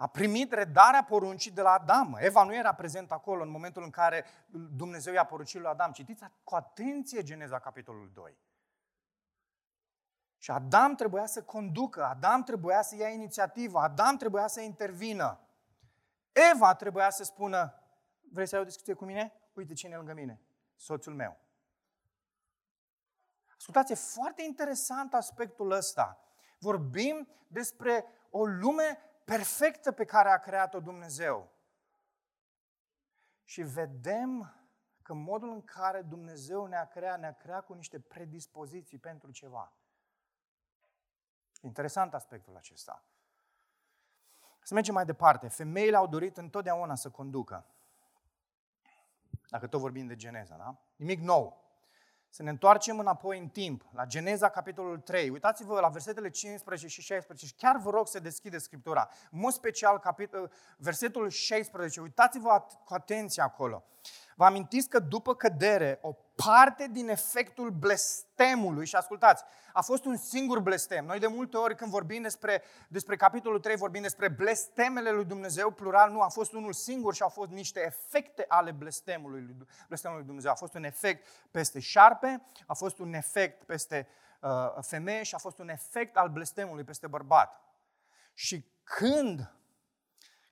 a primit redarea poruncii de la Adam. Eva nu era prezent acolo în momentul în care Dumnezeu i-a poruncit lui Adam. Citiți cu atenție Geneza, capitolul 2. Și Adam trebuia să conducă, Adam trebuia să ia inițiativa, Adam trebuia să intervină. Eva trebuia să spună, vrei să ai o discuție cu mine? Uite cine e lângă mine, soțul meu. Ascultați, e foarte interesant aspectul ăsta. Vorbim despre o lume perfectă pe care a creat-o Dumnezeu. Și vedem că modul în care Dumnezeu ne-a creat, ne-a creat cu niște predispoziții pentru ceva. Interesant aspectul acesta. Să mergem mai departe. Femeile au dorit întotdeauna să conducă. Dacă tot vorbim de Geneza, da? Nimic nou. Să ne întoarcem înapoi în timp, la Geneza, capitolul 3. Uitați-vă la versetele 15 și 16 și chiar vă rog să deschideți Scriptura. În mod special, capitol, versetul 16. Uitați-vă cu atenție acolo. Vă amintiți că după cădere, o parte din efectul blestemului, și ascultați, a fost un singur blestem. Noi de multe ori când vorbim despre, despre capitolul 3, vorbim despre blestemele lui Dumnezeu, plural, nu, a fost unul singur și au fost niște efecte ale blestemului, blestemului lui Dumnezeu. A fost un efect peste șarpe, a fost un efect peste uh, femeie și a fost un efect al blestemului peste bărbat. Și când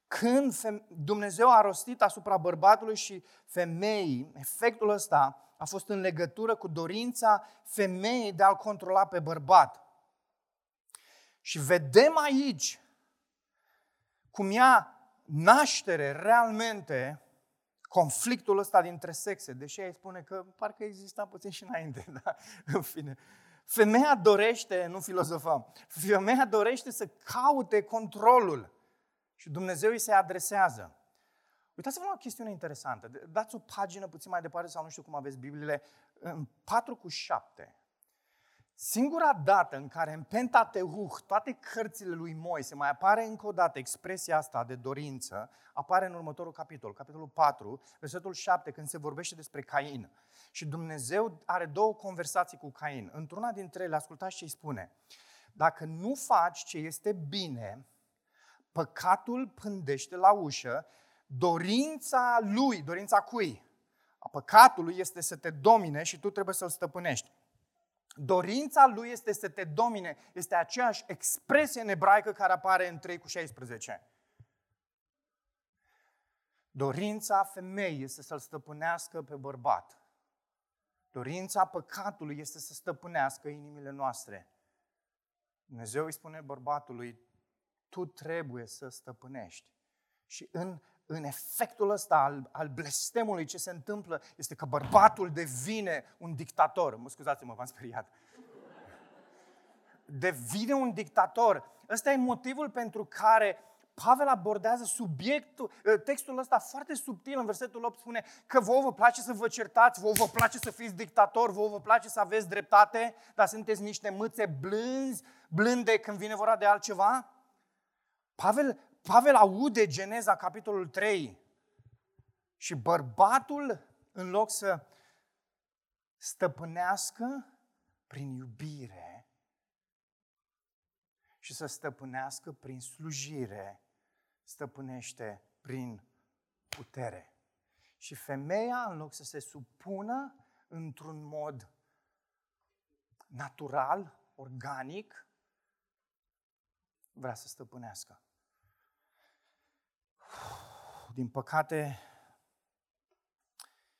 când Dumnezeu a rostit asupra bărbatului și femeii, efectul ăsta a fost în legătură cu dorința femeii de a-l controla pe bărbat. Și vedem aici cum ia naștere realmente conflictul ăsta dintre sexe, deși ei spune că parcă exista puțin și înainte, da? în fine. Femeia dorește, nu filozofăm, femeia dorește să caute controlul și Dumnezeu îi se adresează. Uitați-vă la o chestiune interesantă. Dați o pagină puțin mai departe sau nu știu cum aveți Bibliile. În 4 cu 7. Singura dată în care în Pentateuch, toate cărțile lui Moise, mai apare încă o dată expresia asta de dorință, apare în următorul capitol, capitolul 4, versetul 7, când se vorbește despre Cain. Și Dumnezeu are două conversații cu Cain. Într-una dintre ele, ascultați ce îi spune. Dacă nu faci ce este bine, păcatul pândește la ușă, dorința lui, dorința cui? A păcatului este să te domine și tu trebuie să-l stăpânești. Dorința lui este să te domine, este aceeași expresie în ebraică care apare în 3 cu 16. Dorința femeii este să-l stăpânească pe bărbat. Dorința păcatului este să stăpânească inimile noastre. Dumnezeu îi spune bărbatului, tu trebuie să stăpânești. Și în, în efectul ăsta al, al blestemului ce se întâmplă este că bărbatul devine un dictator. Mă scuzați-mă, v-am speriat. Devine un dictator. Ăsta e motivul pentru care Pavel abordează subiectul, ă, textul ăsta foarte subtil, în versetul 8 spune că vouă vă place să vă certați, vouă vă place să fiți dictator, vouă vă place să aveți dreptate, dar sunteți niște mâțe blânzi, blânde când vine vorba de altceva. Pavel, Pavel aude Geneza, capitolul 3, și bărbatul, în loc să stăpânească prin iubire și să stăpânească prin slujire, stăpânește prin putere. Și femeia, în loc să se supună într-un mod natural, organic, vrea să stăpânească. Din păcate,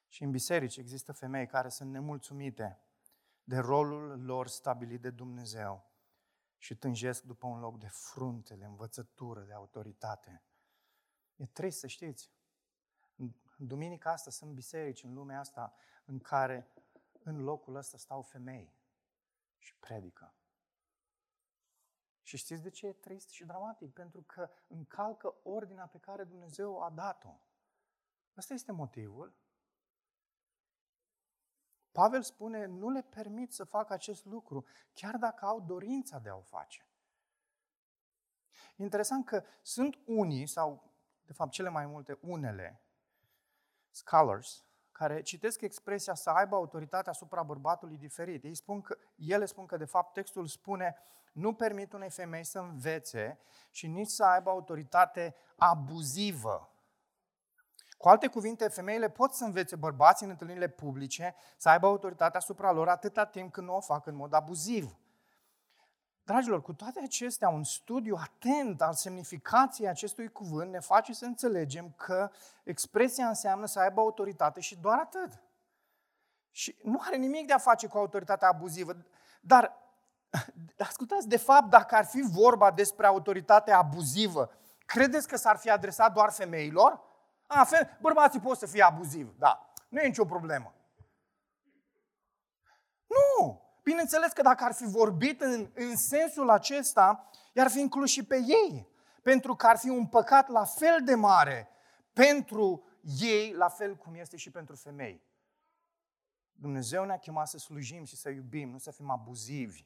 și în biserici există femei care sunt nemulțumite de rolul lor stabilit de Dumnezeu și tânjesc după un loc de frunte, de învățătură, de autoritate. E trist să știți. În duminica asta sunt biserici în lumea asta în care în locul ăsta stau femei și predică. Și știți de ce e trist și dramatic? Pentru că încalcă ordinea pe care Dumnezeu a dat-o. Ăsta este motivul. Pavel spune, nu le permit să facă acest lucru, chiar dacă au dorința de a o face. Interesant că sunt unii, sau de fapt cele mai multe unele, scholars, care citesc expresia să aibă autoritate asupra bărbatului diferit. Ei spun că, ele spun că, de fapt, textul spune nu permit unei femei să învețe și nici să aibă autoritate abuzivă. Cu alte cuvinte, femeile pot să învețe bărbații în întâlnirile publice să aibă autoritate asupra lor atâta timp când nu o fac în mod abuziv. Dragilor, cu toate acestea, un studiu atent al semnificației acestui cuvânt ne face să înțelegem că expresia înseamnă să aibă autoritate și doar atât. Și nu are nimic de a face cu autoritatea abuzivă. Dar, ascultați, de fapt, dacă ar fi vorba despre autoritatea abuzivă, credeți că s-ar fi adresat doar femeilor? A, fe- bărbații pot să fie abuzivi, da. Nu e nicio problemă. Nu! Bineînțeles că dacă ar fi vorbit în, în sensul acesta, i-ar fi inclus și pe ei. Pentru că ar fi un păcat la fel de mare pentru ei, la fel cum este și pentru femei. Dumnezeu ne-a chemat să slujim și să iubim, nu să fim abuzivi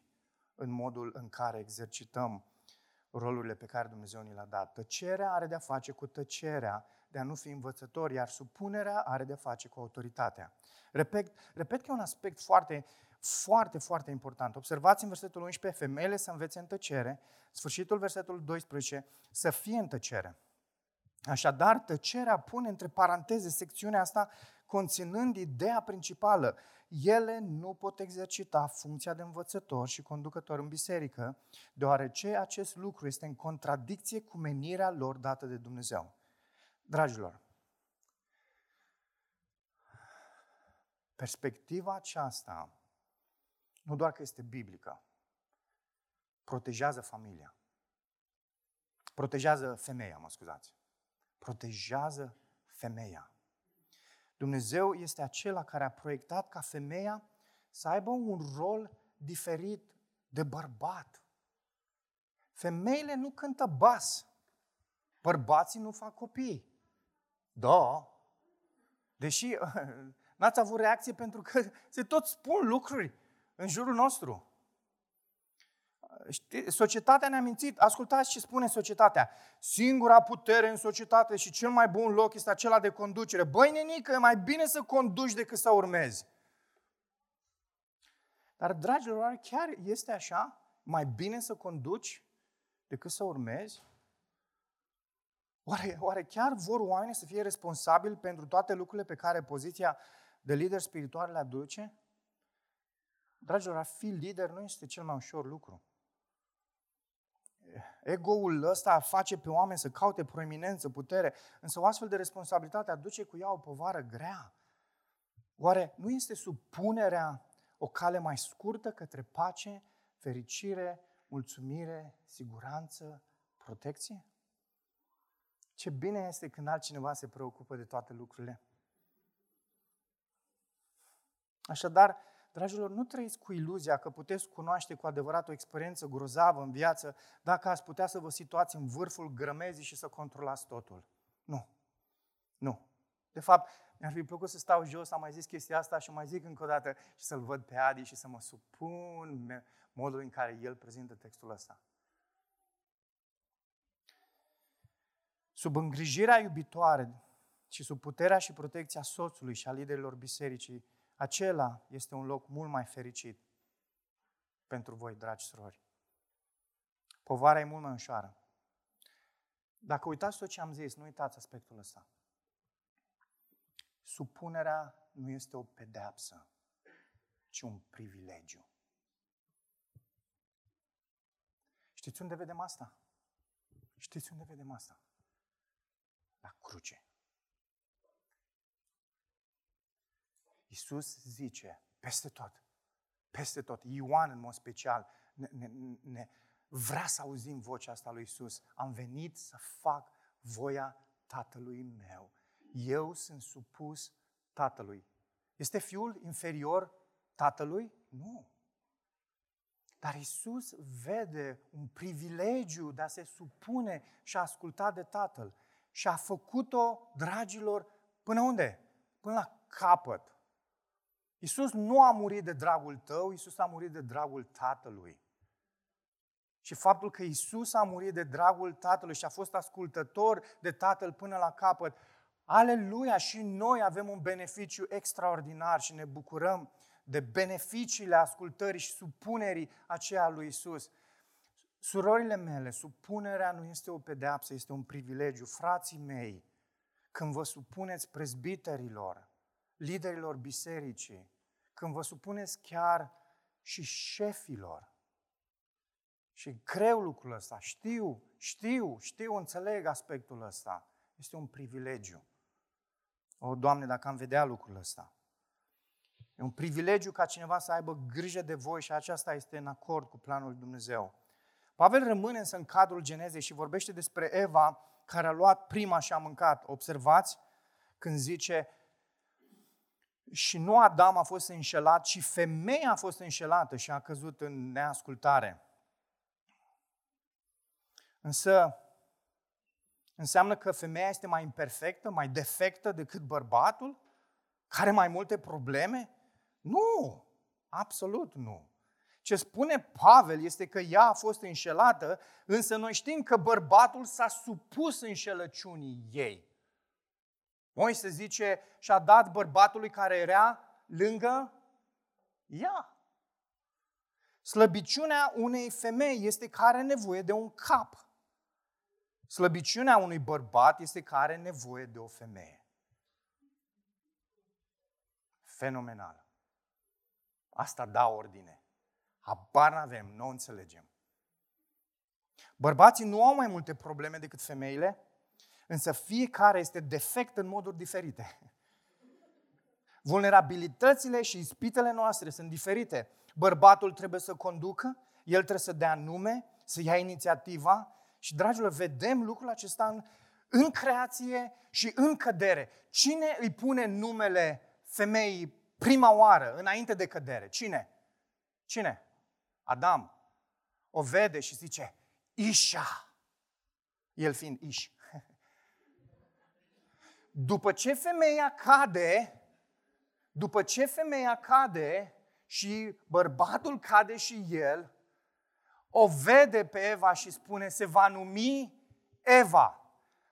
în modul în care exercităm rolurile pe care Dumnezeu ni le-a dat. Tăcerea are de-a face cu tăcerea de a nu fi învățător, iar supunerea are de-a face cu autoritatea. Repet, repet că e un aspect foarte, foarte, foarte important. Observați în versetul 11, femeile să învețe în tăcere, sfârșitul versetul 12, să fie în tăcere. Așadar, tăcerea pune între paranteze secțiunea asta conținând ideea principală. Ele nu pot exercita funcția de învățător și conducător în biserică, deoarece acest lucru este în contradicție cu menirea lor dată de Dumnezeu. Dragilor, perspectiva aceasta nu doar că este biblică, protejează familia. Protejează femeia, mă scuzați. Protejează femeia. Dumnezeu este acela care a proiectat ca femeia să aibă un rol diferit de bărbat. Femeile nu cântă bas. Bărbații nu fac copii. Da. Deși n-ați avut reacție pentru că se tot spun lucruri în jurul nostru. Știi, societatea ne-a mințit. Ascultați ce spune societatea. Singura putere în societate și cel mai bun loc este acela de conducere. Băi, nenică, e mai bine să conduci decât să urmezi. Dar, dragilor, chiar este așa? Mai bine să conduci decât să urmezi? Oare, oare chiar vor oamenii să fie responsabili pentru toate lucrurile pe care poziția de lider spiritual le aduce? Dragilor, a fi lider nu este cel mai ușor lucru. Ego-ul ăsta face pe oameni să caute proeminență, putere, însă o astfel de responsabilitate aduce cu ea o povară grea. Oare nu este supunerea o cale mai scurtă către pace, fericire, mulțumire, siguranță, protecție? Ce bine este când altcineva se preocupă de toate lucrurile. Așadar, Dragilor, nu trăiți cu iluzia că puteți cunoaște cu adevărat o experiență grozavă în viață dacă ați putea să vă situați în vârful grămezii și să controlați totul. Nu. Nu. De fapt, mi-ar fi plăcut să stau jos, am mai zis chestia asta și mai zic încă o dată și să-l văd pe Adi și să mă supun modul în care el prezintă textul ăsta. Sub îngrijirea iubitoare și sub puterea și protecția soțului și a liderilor bisericii, acela este un loc mult mai fericit pentru voi, dragi surori. Povara e mult mai ușoară. Dacă uitați tot ce am zis, nu uitați aspectul ăsta. Supunerea nu este o pedeapsă, ci un privilegiu. Știți unde vedem asta? Știți unde vedem asta? La cruce. Iisus zice peste tot, peste tot, Ioan în mod special, ne, ne, ne vrea să auzim vocea asta lui Iisus. Am venit să fac voia Tatălui meu. Eu sunt supus Tatălui. Este fiul inferior Tatălui? Nu. Dar Isus vede un privilegiu de a se supune și a asculta de Tatăl. Și a făcut-o, dragilor, până unde? Până la capăt. Iisus nu a murit de dragul tău, Iisus a murit de dragul Tatălui. Și faptul că Iisus a murit de dragul Tatălui și a fost ascultător de Tatăl până la capăt, aleluia, și noi avem un beneficiu extraordinar și ne bucurăm de beneficiile ascultării și supunerii aceea lui Iisus. Surorile mele, supunerea nu este o pedeapsă, este un privilegiu. Frații mei, când vă supuneți prezbiterilor, liderilor bisericii, când vă supuneți chiar și șefilor. Și greu lucrul ăsta, știu, știu, știu, înțeleg aspectul ăsta. Este un privilegiu. O, Doamne, dacă am vedea lucrul ăsta. E un privilegiu ca cineva să aibă grijă de voi și aceasta este în acord cu planul lui Dumnezeu. Pavel rămâne însă în cadrul genezei și vorbește despre Eva care a luat prima și a mâncat. Observați când zice și nu Adam a fost înșelat, ci femeia a fost înșelată și a căzut în neascultare. Însă, înseamnă că femeia este mai imperfectă, mai defectă decât bărbatul? Care mai multe probleme? Nu, absolut nu. Ce spune Pavel este că ea a fost înșelată, însă noi știm că bărbatul s-a supus înșelăciunii ei. Moise zice și a dat bărbatului care era lângă ea. Slăbiciunea unei femei este că are nevoie de un cap. Slăbiciunea unui bărbat este că are nevoie de o femeie. Fenomenal. Asta da ordine. Habar n-avem, nu o înțelegem. Bărbații nu au mai multe probleme decât femeile, însă fiecare este defect în moduri diferite. Vulnerabilitățile și ispitele noastre sunt diferite. Bărbatul trebuie să conducă, el trebuie să dea nume, să ia inițiativa și, dragilor, vedem lucrul acesta în, în creație și în cădere. Cine îi pune numele femeii prima oară, înainte de cădere? Cine? Cine? Adam. O vede și zice, Isha. El fiind Ish. După ce femeia cade, după ce femeia cade și bărbatul cade și el, o vede pe Eva și spune, se va numi Eva.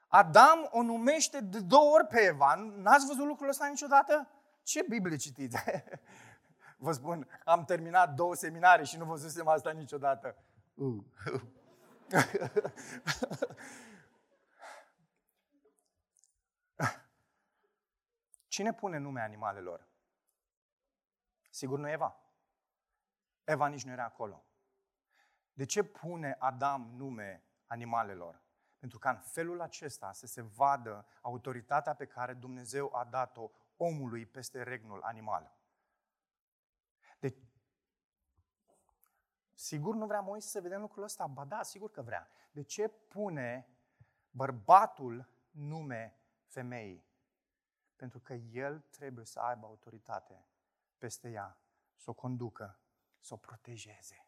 Adam o numește de două ori pe Eva. N-ați văzut lucrul ăsta niciodată? Ce Biblie citiți? Vă spun, am terminat două seminarii și nu văzusem asta niciodată. Uh. Cine pune nume animalelor? Sigur nu Eva. Eva nici nu era acolo. De ce pune Adam nume animalelor? Pentru ca în felul acesta să se vadă autoritatea pe care Dumnezeu a dat-o omului peste regnul animal. Deci, sigur nu vrea Moise să vedem lucrul ăsta? Ba da, sigur că vrea. De ce pune bărbatul nume femeii? Pentru că el trebuie să aibă autoritate peste ea, să o conducă, să o protejeze.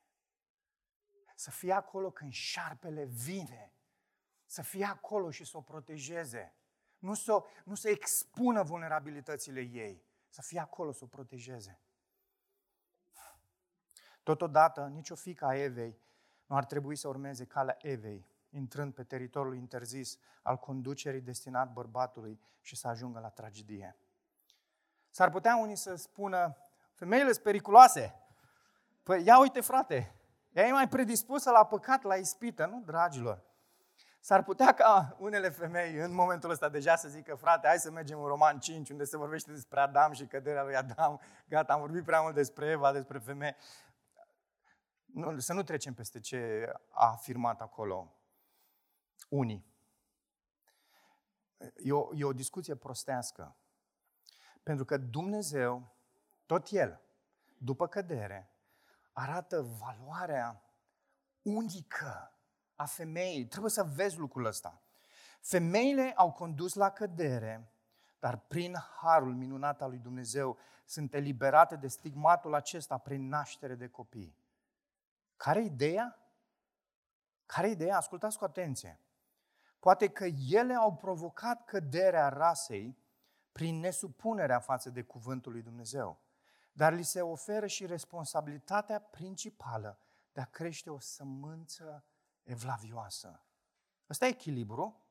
Să fie acolo când șarpele vine, să fie acolo și să o protejeze. Nu să, nu să expună vulnerabilitățile ei, să fie acolo să o protejeze. Totodată, nicio fică a Evei nu ar trebui să urmeze calea Evei, intrând pe teritoriul interzis al conducerii destinat bărbatului și să ajungă la tragedie. S-ar putea unii să spună, femeile sunt periculoase. Păi ia uite frate, ea e mai predispusă la păcat, la ispită, nu dragilor? S-ar putea ca unele femei în momentul ăsta deja să zică, frate, hai să mergem în Roman 5, unde se vorbește despre Adam și căderea lui Adam. Gata, am vorbit prea mult despre Eva, despre femei. Nu, să nu trecem peste ce a afirmat acolo unii. E o, e o discuție prostească. Pentru că Dumnezeu, tot El, după cădere, arată valoarea unică a femeii. Trebuie să vezi lucrul ăsta. Femeile au condus la cădere, dar prin harul minunat al lui Dumnezeu sunt eliberate de stigmatul acesta prin naștere de copii. Care ideea? Care ideea? Ascultați cu atenție. Poate că ele au provocat căderea rasei prin nesupunerea față de cuvântul lui Dumnezeu. Dar li se oferă și responsabilitatea principală de a crește o sămânță evlavioasă. Ăsta e echilibru.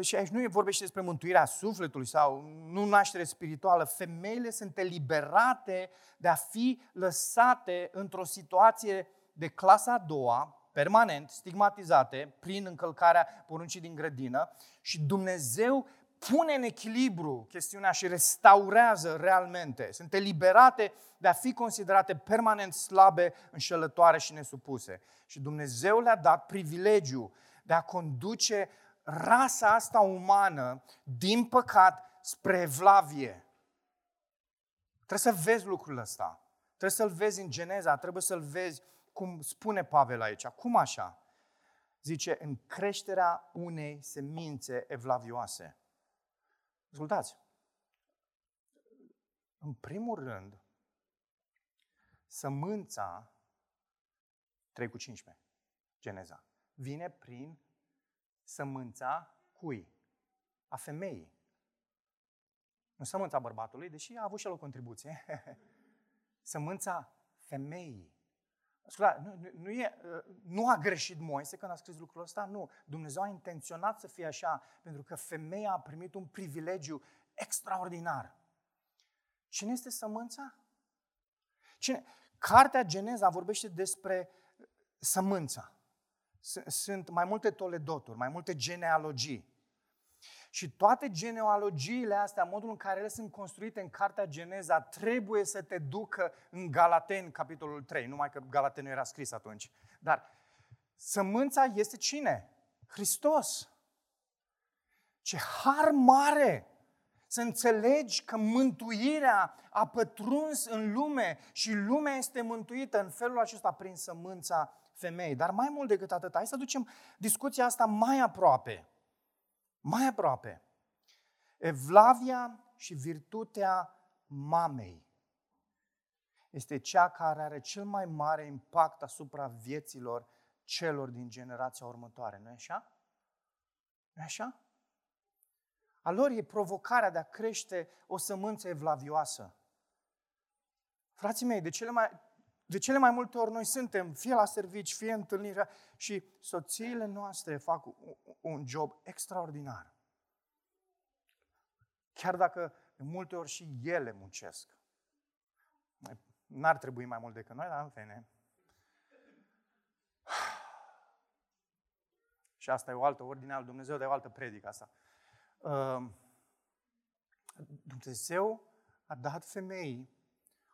Și aici nu e vorbește despre mântuirea sufletului sau nu naștere spirituală. Femeile sunt eliberate de a fi lăsate într-o situație de clasa a doua, permanent, stigmatizate, prin încălcarea poruncii din grădină și Dumnezeu pune în echilibru chestiunea și restaurează realmente. Sunt eliberate de a fi considerate permanent slabe, înșelătoare și nesupuse. Și Dumnezeu le-a dat privilegiu de a conduce rasa asta umană din păcat spre evlavie. Trebuie să vezi lucrul ăsta. Trebuie să-l vezi în Geneza, trebuie să-l vezi cum spune Pavel aici. Cum așa? Zice, în creșterea unei semințe evlavioase. Ascultați. În primul rând, sămânța 3 cu 15, Geneza, vine prin sămânța cui? A femeii. Nu sămânța bărbatului, deși a avut și el o contribuție. sămânța femeii. Asculta, nu, nu, e, nu a greșit Moise când a scris lucrul ăsta, nu. Dumnezeu a intenționat să fie așa, pentru că femeia a primit un privilegiu extraordinar. Cine este sămânța? Cine? Cartea Geneza vorbește despre sămânța. Sunt mai multe toledoturi, mai multe genealogii. Și toate genealogiile astea, modul în care ele sunt construite în Cartea Geneza, trebuie să te ducă în Galateni, capitolul 3. Numai că Galateni nu era scris atunci. Dar sămânța este cine? Hristos. Ce har mare! Să înțelegi că mântuirea a pătruns în lume și lumea este mântuită în felul acesta prin sămânța femei. Dar mai mult decât atât, hai să ducem discuția asta mai aproape. Mai aproape. Evlavia și virtutea mamei este cea care are cel mai mare impact asupra vieților celor din generația următoare. Nu-i așa? nu așa? A lor e provocarea de a crește o sămânță evlavioasă. Frații mei, de cele mai, de cele mai multe ori noi suntem fie la servici, fie în întâlnirea și soțiile noastre fac un job extraordinar. Chiar dacă de multe ori și ele muncesc. N-ar trebui mai mult decât noi, dar în fine. Și asta e o altă ordine al Dumnezeu, de o altă predică asta. Ehm, Dumnezeu a dat femeii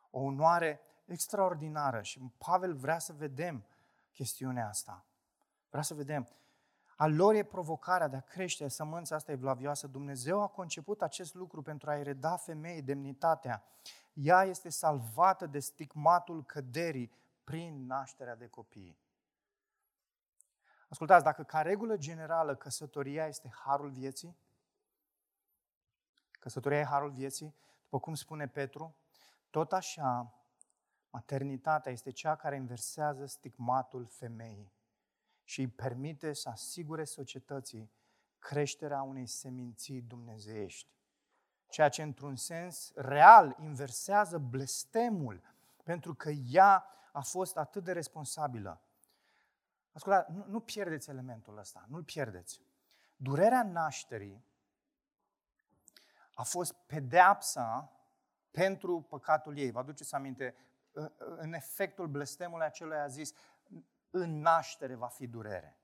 o onoare extraordinară și Pavel vrea să vedem chestiunea asta. Vrea să vedem. A lor e provocarea de a crește sămânța asta evlavioasă. Dumnezeu a conceput acest lucru pentru a-i reda femeii demnitatea. Ea este salvată de stigmatul căderii prin nașterea de copii. Ascultați, dacă ca regulă generală căsătoria este harul vieții, căsătoria e harul vieții, după cum spune Petru, tot așa Maternitatea este cea care inversează stigmatul femeii și îi permite să asigure societății creșterea unei seminții dumnezeiești. Ceea ce, într-un sens real, inversează blestemul, pentru că ea a fost atât de responsabilă. Ascultați, nu, nu pierdeți elementul ăsta, nu-l pierdeți. Durerea nașterii a fost pedeapsa pentru păcatul ei. Vă aduceți aminte în efectul blestemului acelui a zis, în naștere va fi durere.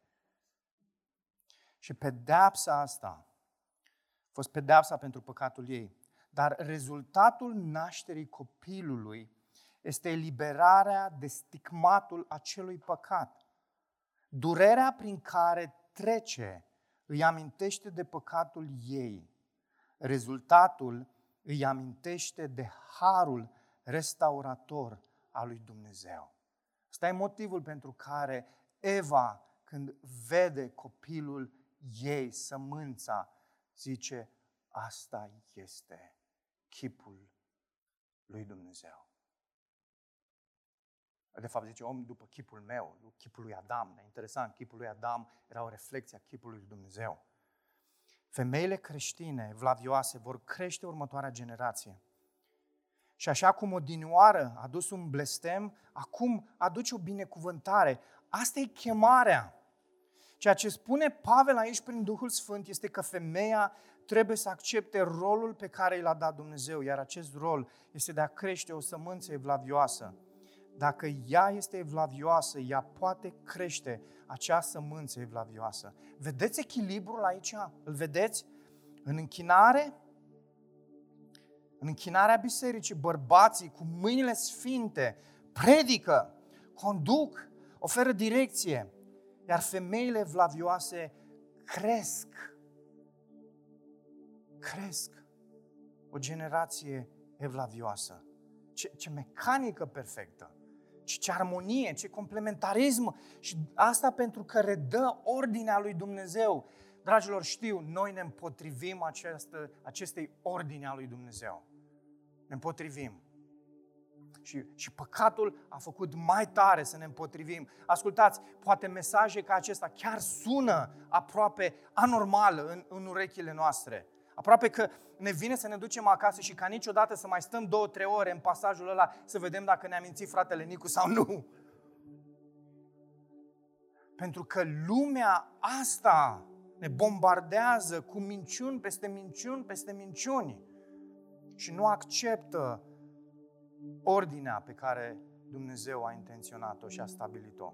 Și pedeapsa asta a fost pedeapsa pentru păcatul ei. Dar rezultatul nașterii copilului este eliberarea de stigmatul acelui păcat. Durerea prin care trece îi amintește de păcatul ei. Rezultatul îi amintește de harul restaurator al lui Dumnezeu. Ăsta e motivul pentru care Eva, când vede copilul ei, sămânța, zice, asta este chipul lui Dumnezeu. De fapt, zice, om după chipul meu, chipul lui Adam. E interesant, chipul lui Adam era o reflexie a chipului lui Dumnezeu. Femeile creștine, vlavioase, vor crește următoarea generație. Și așa cum odinioară a dus un blestem, acum aduce o binecuvântare. Asta e chemarea. Ceea ce spune Pavel aici prin Duhul Sfânt este că femeia trebuie să accepte rolul pe care i l-a dat Dumnezeu, iar acest rol este de a crește o sămânță evlavioasă. Dacă ea este evlavioasă, ea poate crește acea sămânță evlavioasă. Vedeți echilibrul aici? Îl vedeți? În închinare, în închinarea bisericii, bărbații cu mâinile sfinte predică, conduc, oferă direcție, iar femeile vlavioase cresc. Cresc o generație evlavioasă. ce, ce mecanică perfectă, ce, ce armonie, ce complementarism. Și asta pentru că redă ordinea lui Dumnezeu. Dragilor, știu, noi ne împotrivim această, acestei ordine a lui Dumnezeu. Ne împotrivim. Și, și păcatul a făcut mai tare să ne împotrivim. Ascultați, poate mesaje ca acesta chiar sună aproape anormal în, în urechile noastre. Aproape că ne vine să ne ducem acasă și ca niciodată să mai stăm două, trei ore în pasajul ăla să vedem dacă ne-a mințit fratele Nicu sau nu. Pentru că lumea asta ne bombardează cu minciuni peste minciuni peste minciuni și nu acceptă ordinea pe care Dumnezeu a intenționat-o și a stabilit-o.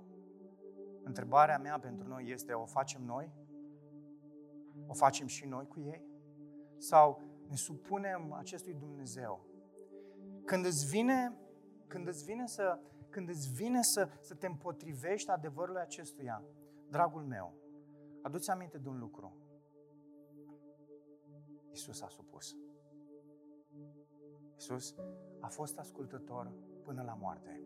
Întrebarea mea pentru noi este, o facem noi? O facem și noi cu ei? Sau ne supunem acestui Dumnezeu? Când îți vine, când îți vine, să, când îți vine să, să te împotrivești adevărului acestuia, dragul meu, aduți aminte de un lucru. Isus a supus. Isus a fost ascultător până la moarte.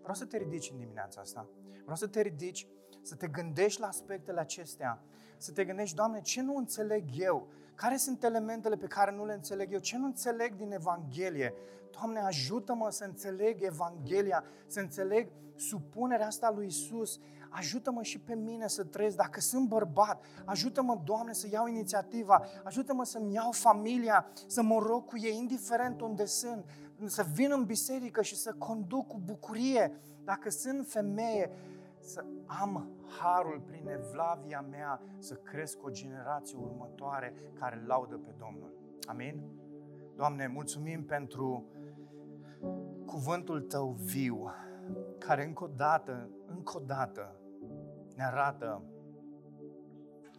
Vreau să te ridici în dimineața asta. Vreau să te ridici, să te gândești la aspectele acestea. Să te gândești, Doamne, ce nu înțeleg eu? Care sunt elementele pe care nu le înțeleg eu? Ce nu înțeleg din Evanghelie? Doamne, ajută-mă să înțeleg Evanghelia, să înțeleg supunerea asta lui Isus. Ajută-mă și pe mine să trăiesc. Dacă sunt bărbat, ajută-mă, Doamne, să iau inițiativa. Ajută-mă să-mi iau familia, să mă rog cu ei, indiferent unde sunt. Să vin în biserică și să conduc cu bucurie. Dacă sunt femeie, să am harul prin evlavia mea să cresc o generație următoare care laudă pe Domnul. Amin? Doamne, mulțumim pentru cuvântul Tău viu, care încă o dată, încă o dată ne arată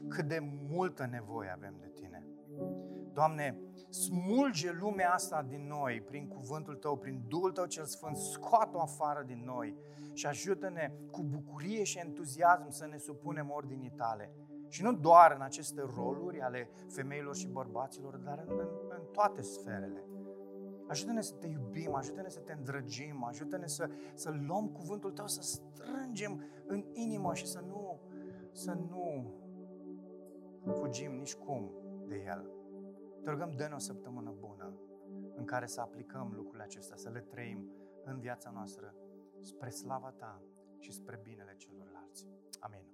cât de multă nevoie avem de Tine. Doamne, smulge lumea asta din noi prin cuvântul Tău, prin Duhul Tău cel Sfânt, scoate-o afară din noi și ajută-ne cu bucurie și entuziasm să ne supunem ordinii Tale. Și nu doar în aceste roluri ale femeilor și bărbaților, dar în, în, în toate sferele. Ajută-ne să te iubim, ajută-ne să te îndrăgim, ajută-ne să, să luăm cuvântul tău, să strângem în inimă și să nu, să nu fugim nici cum de el. Te rugăm, dă o săptămână bună în care să aplicăm lucrurile acestea, să le trăim în viața noastră spre slava ta și spre binele celorlalți. Amin.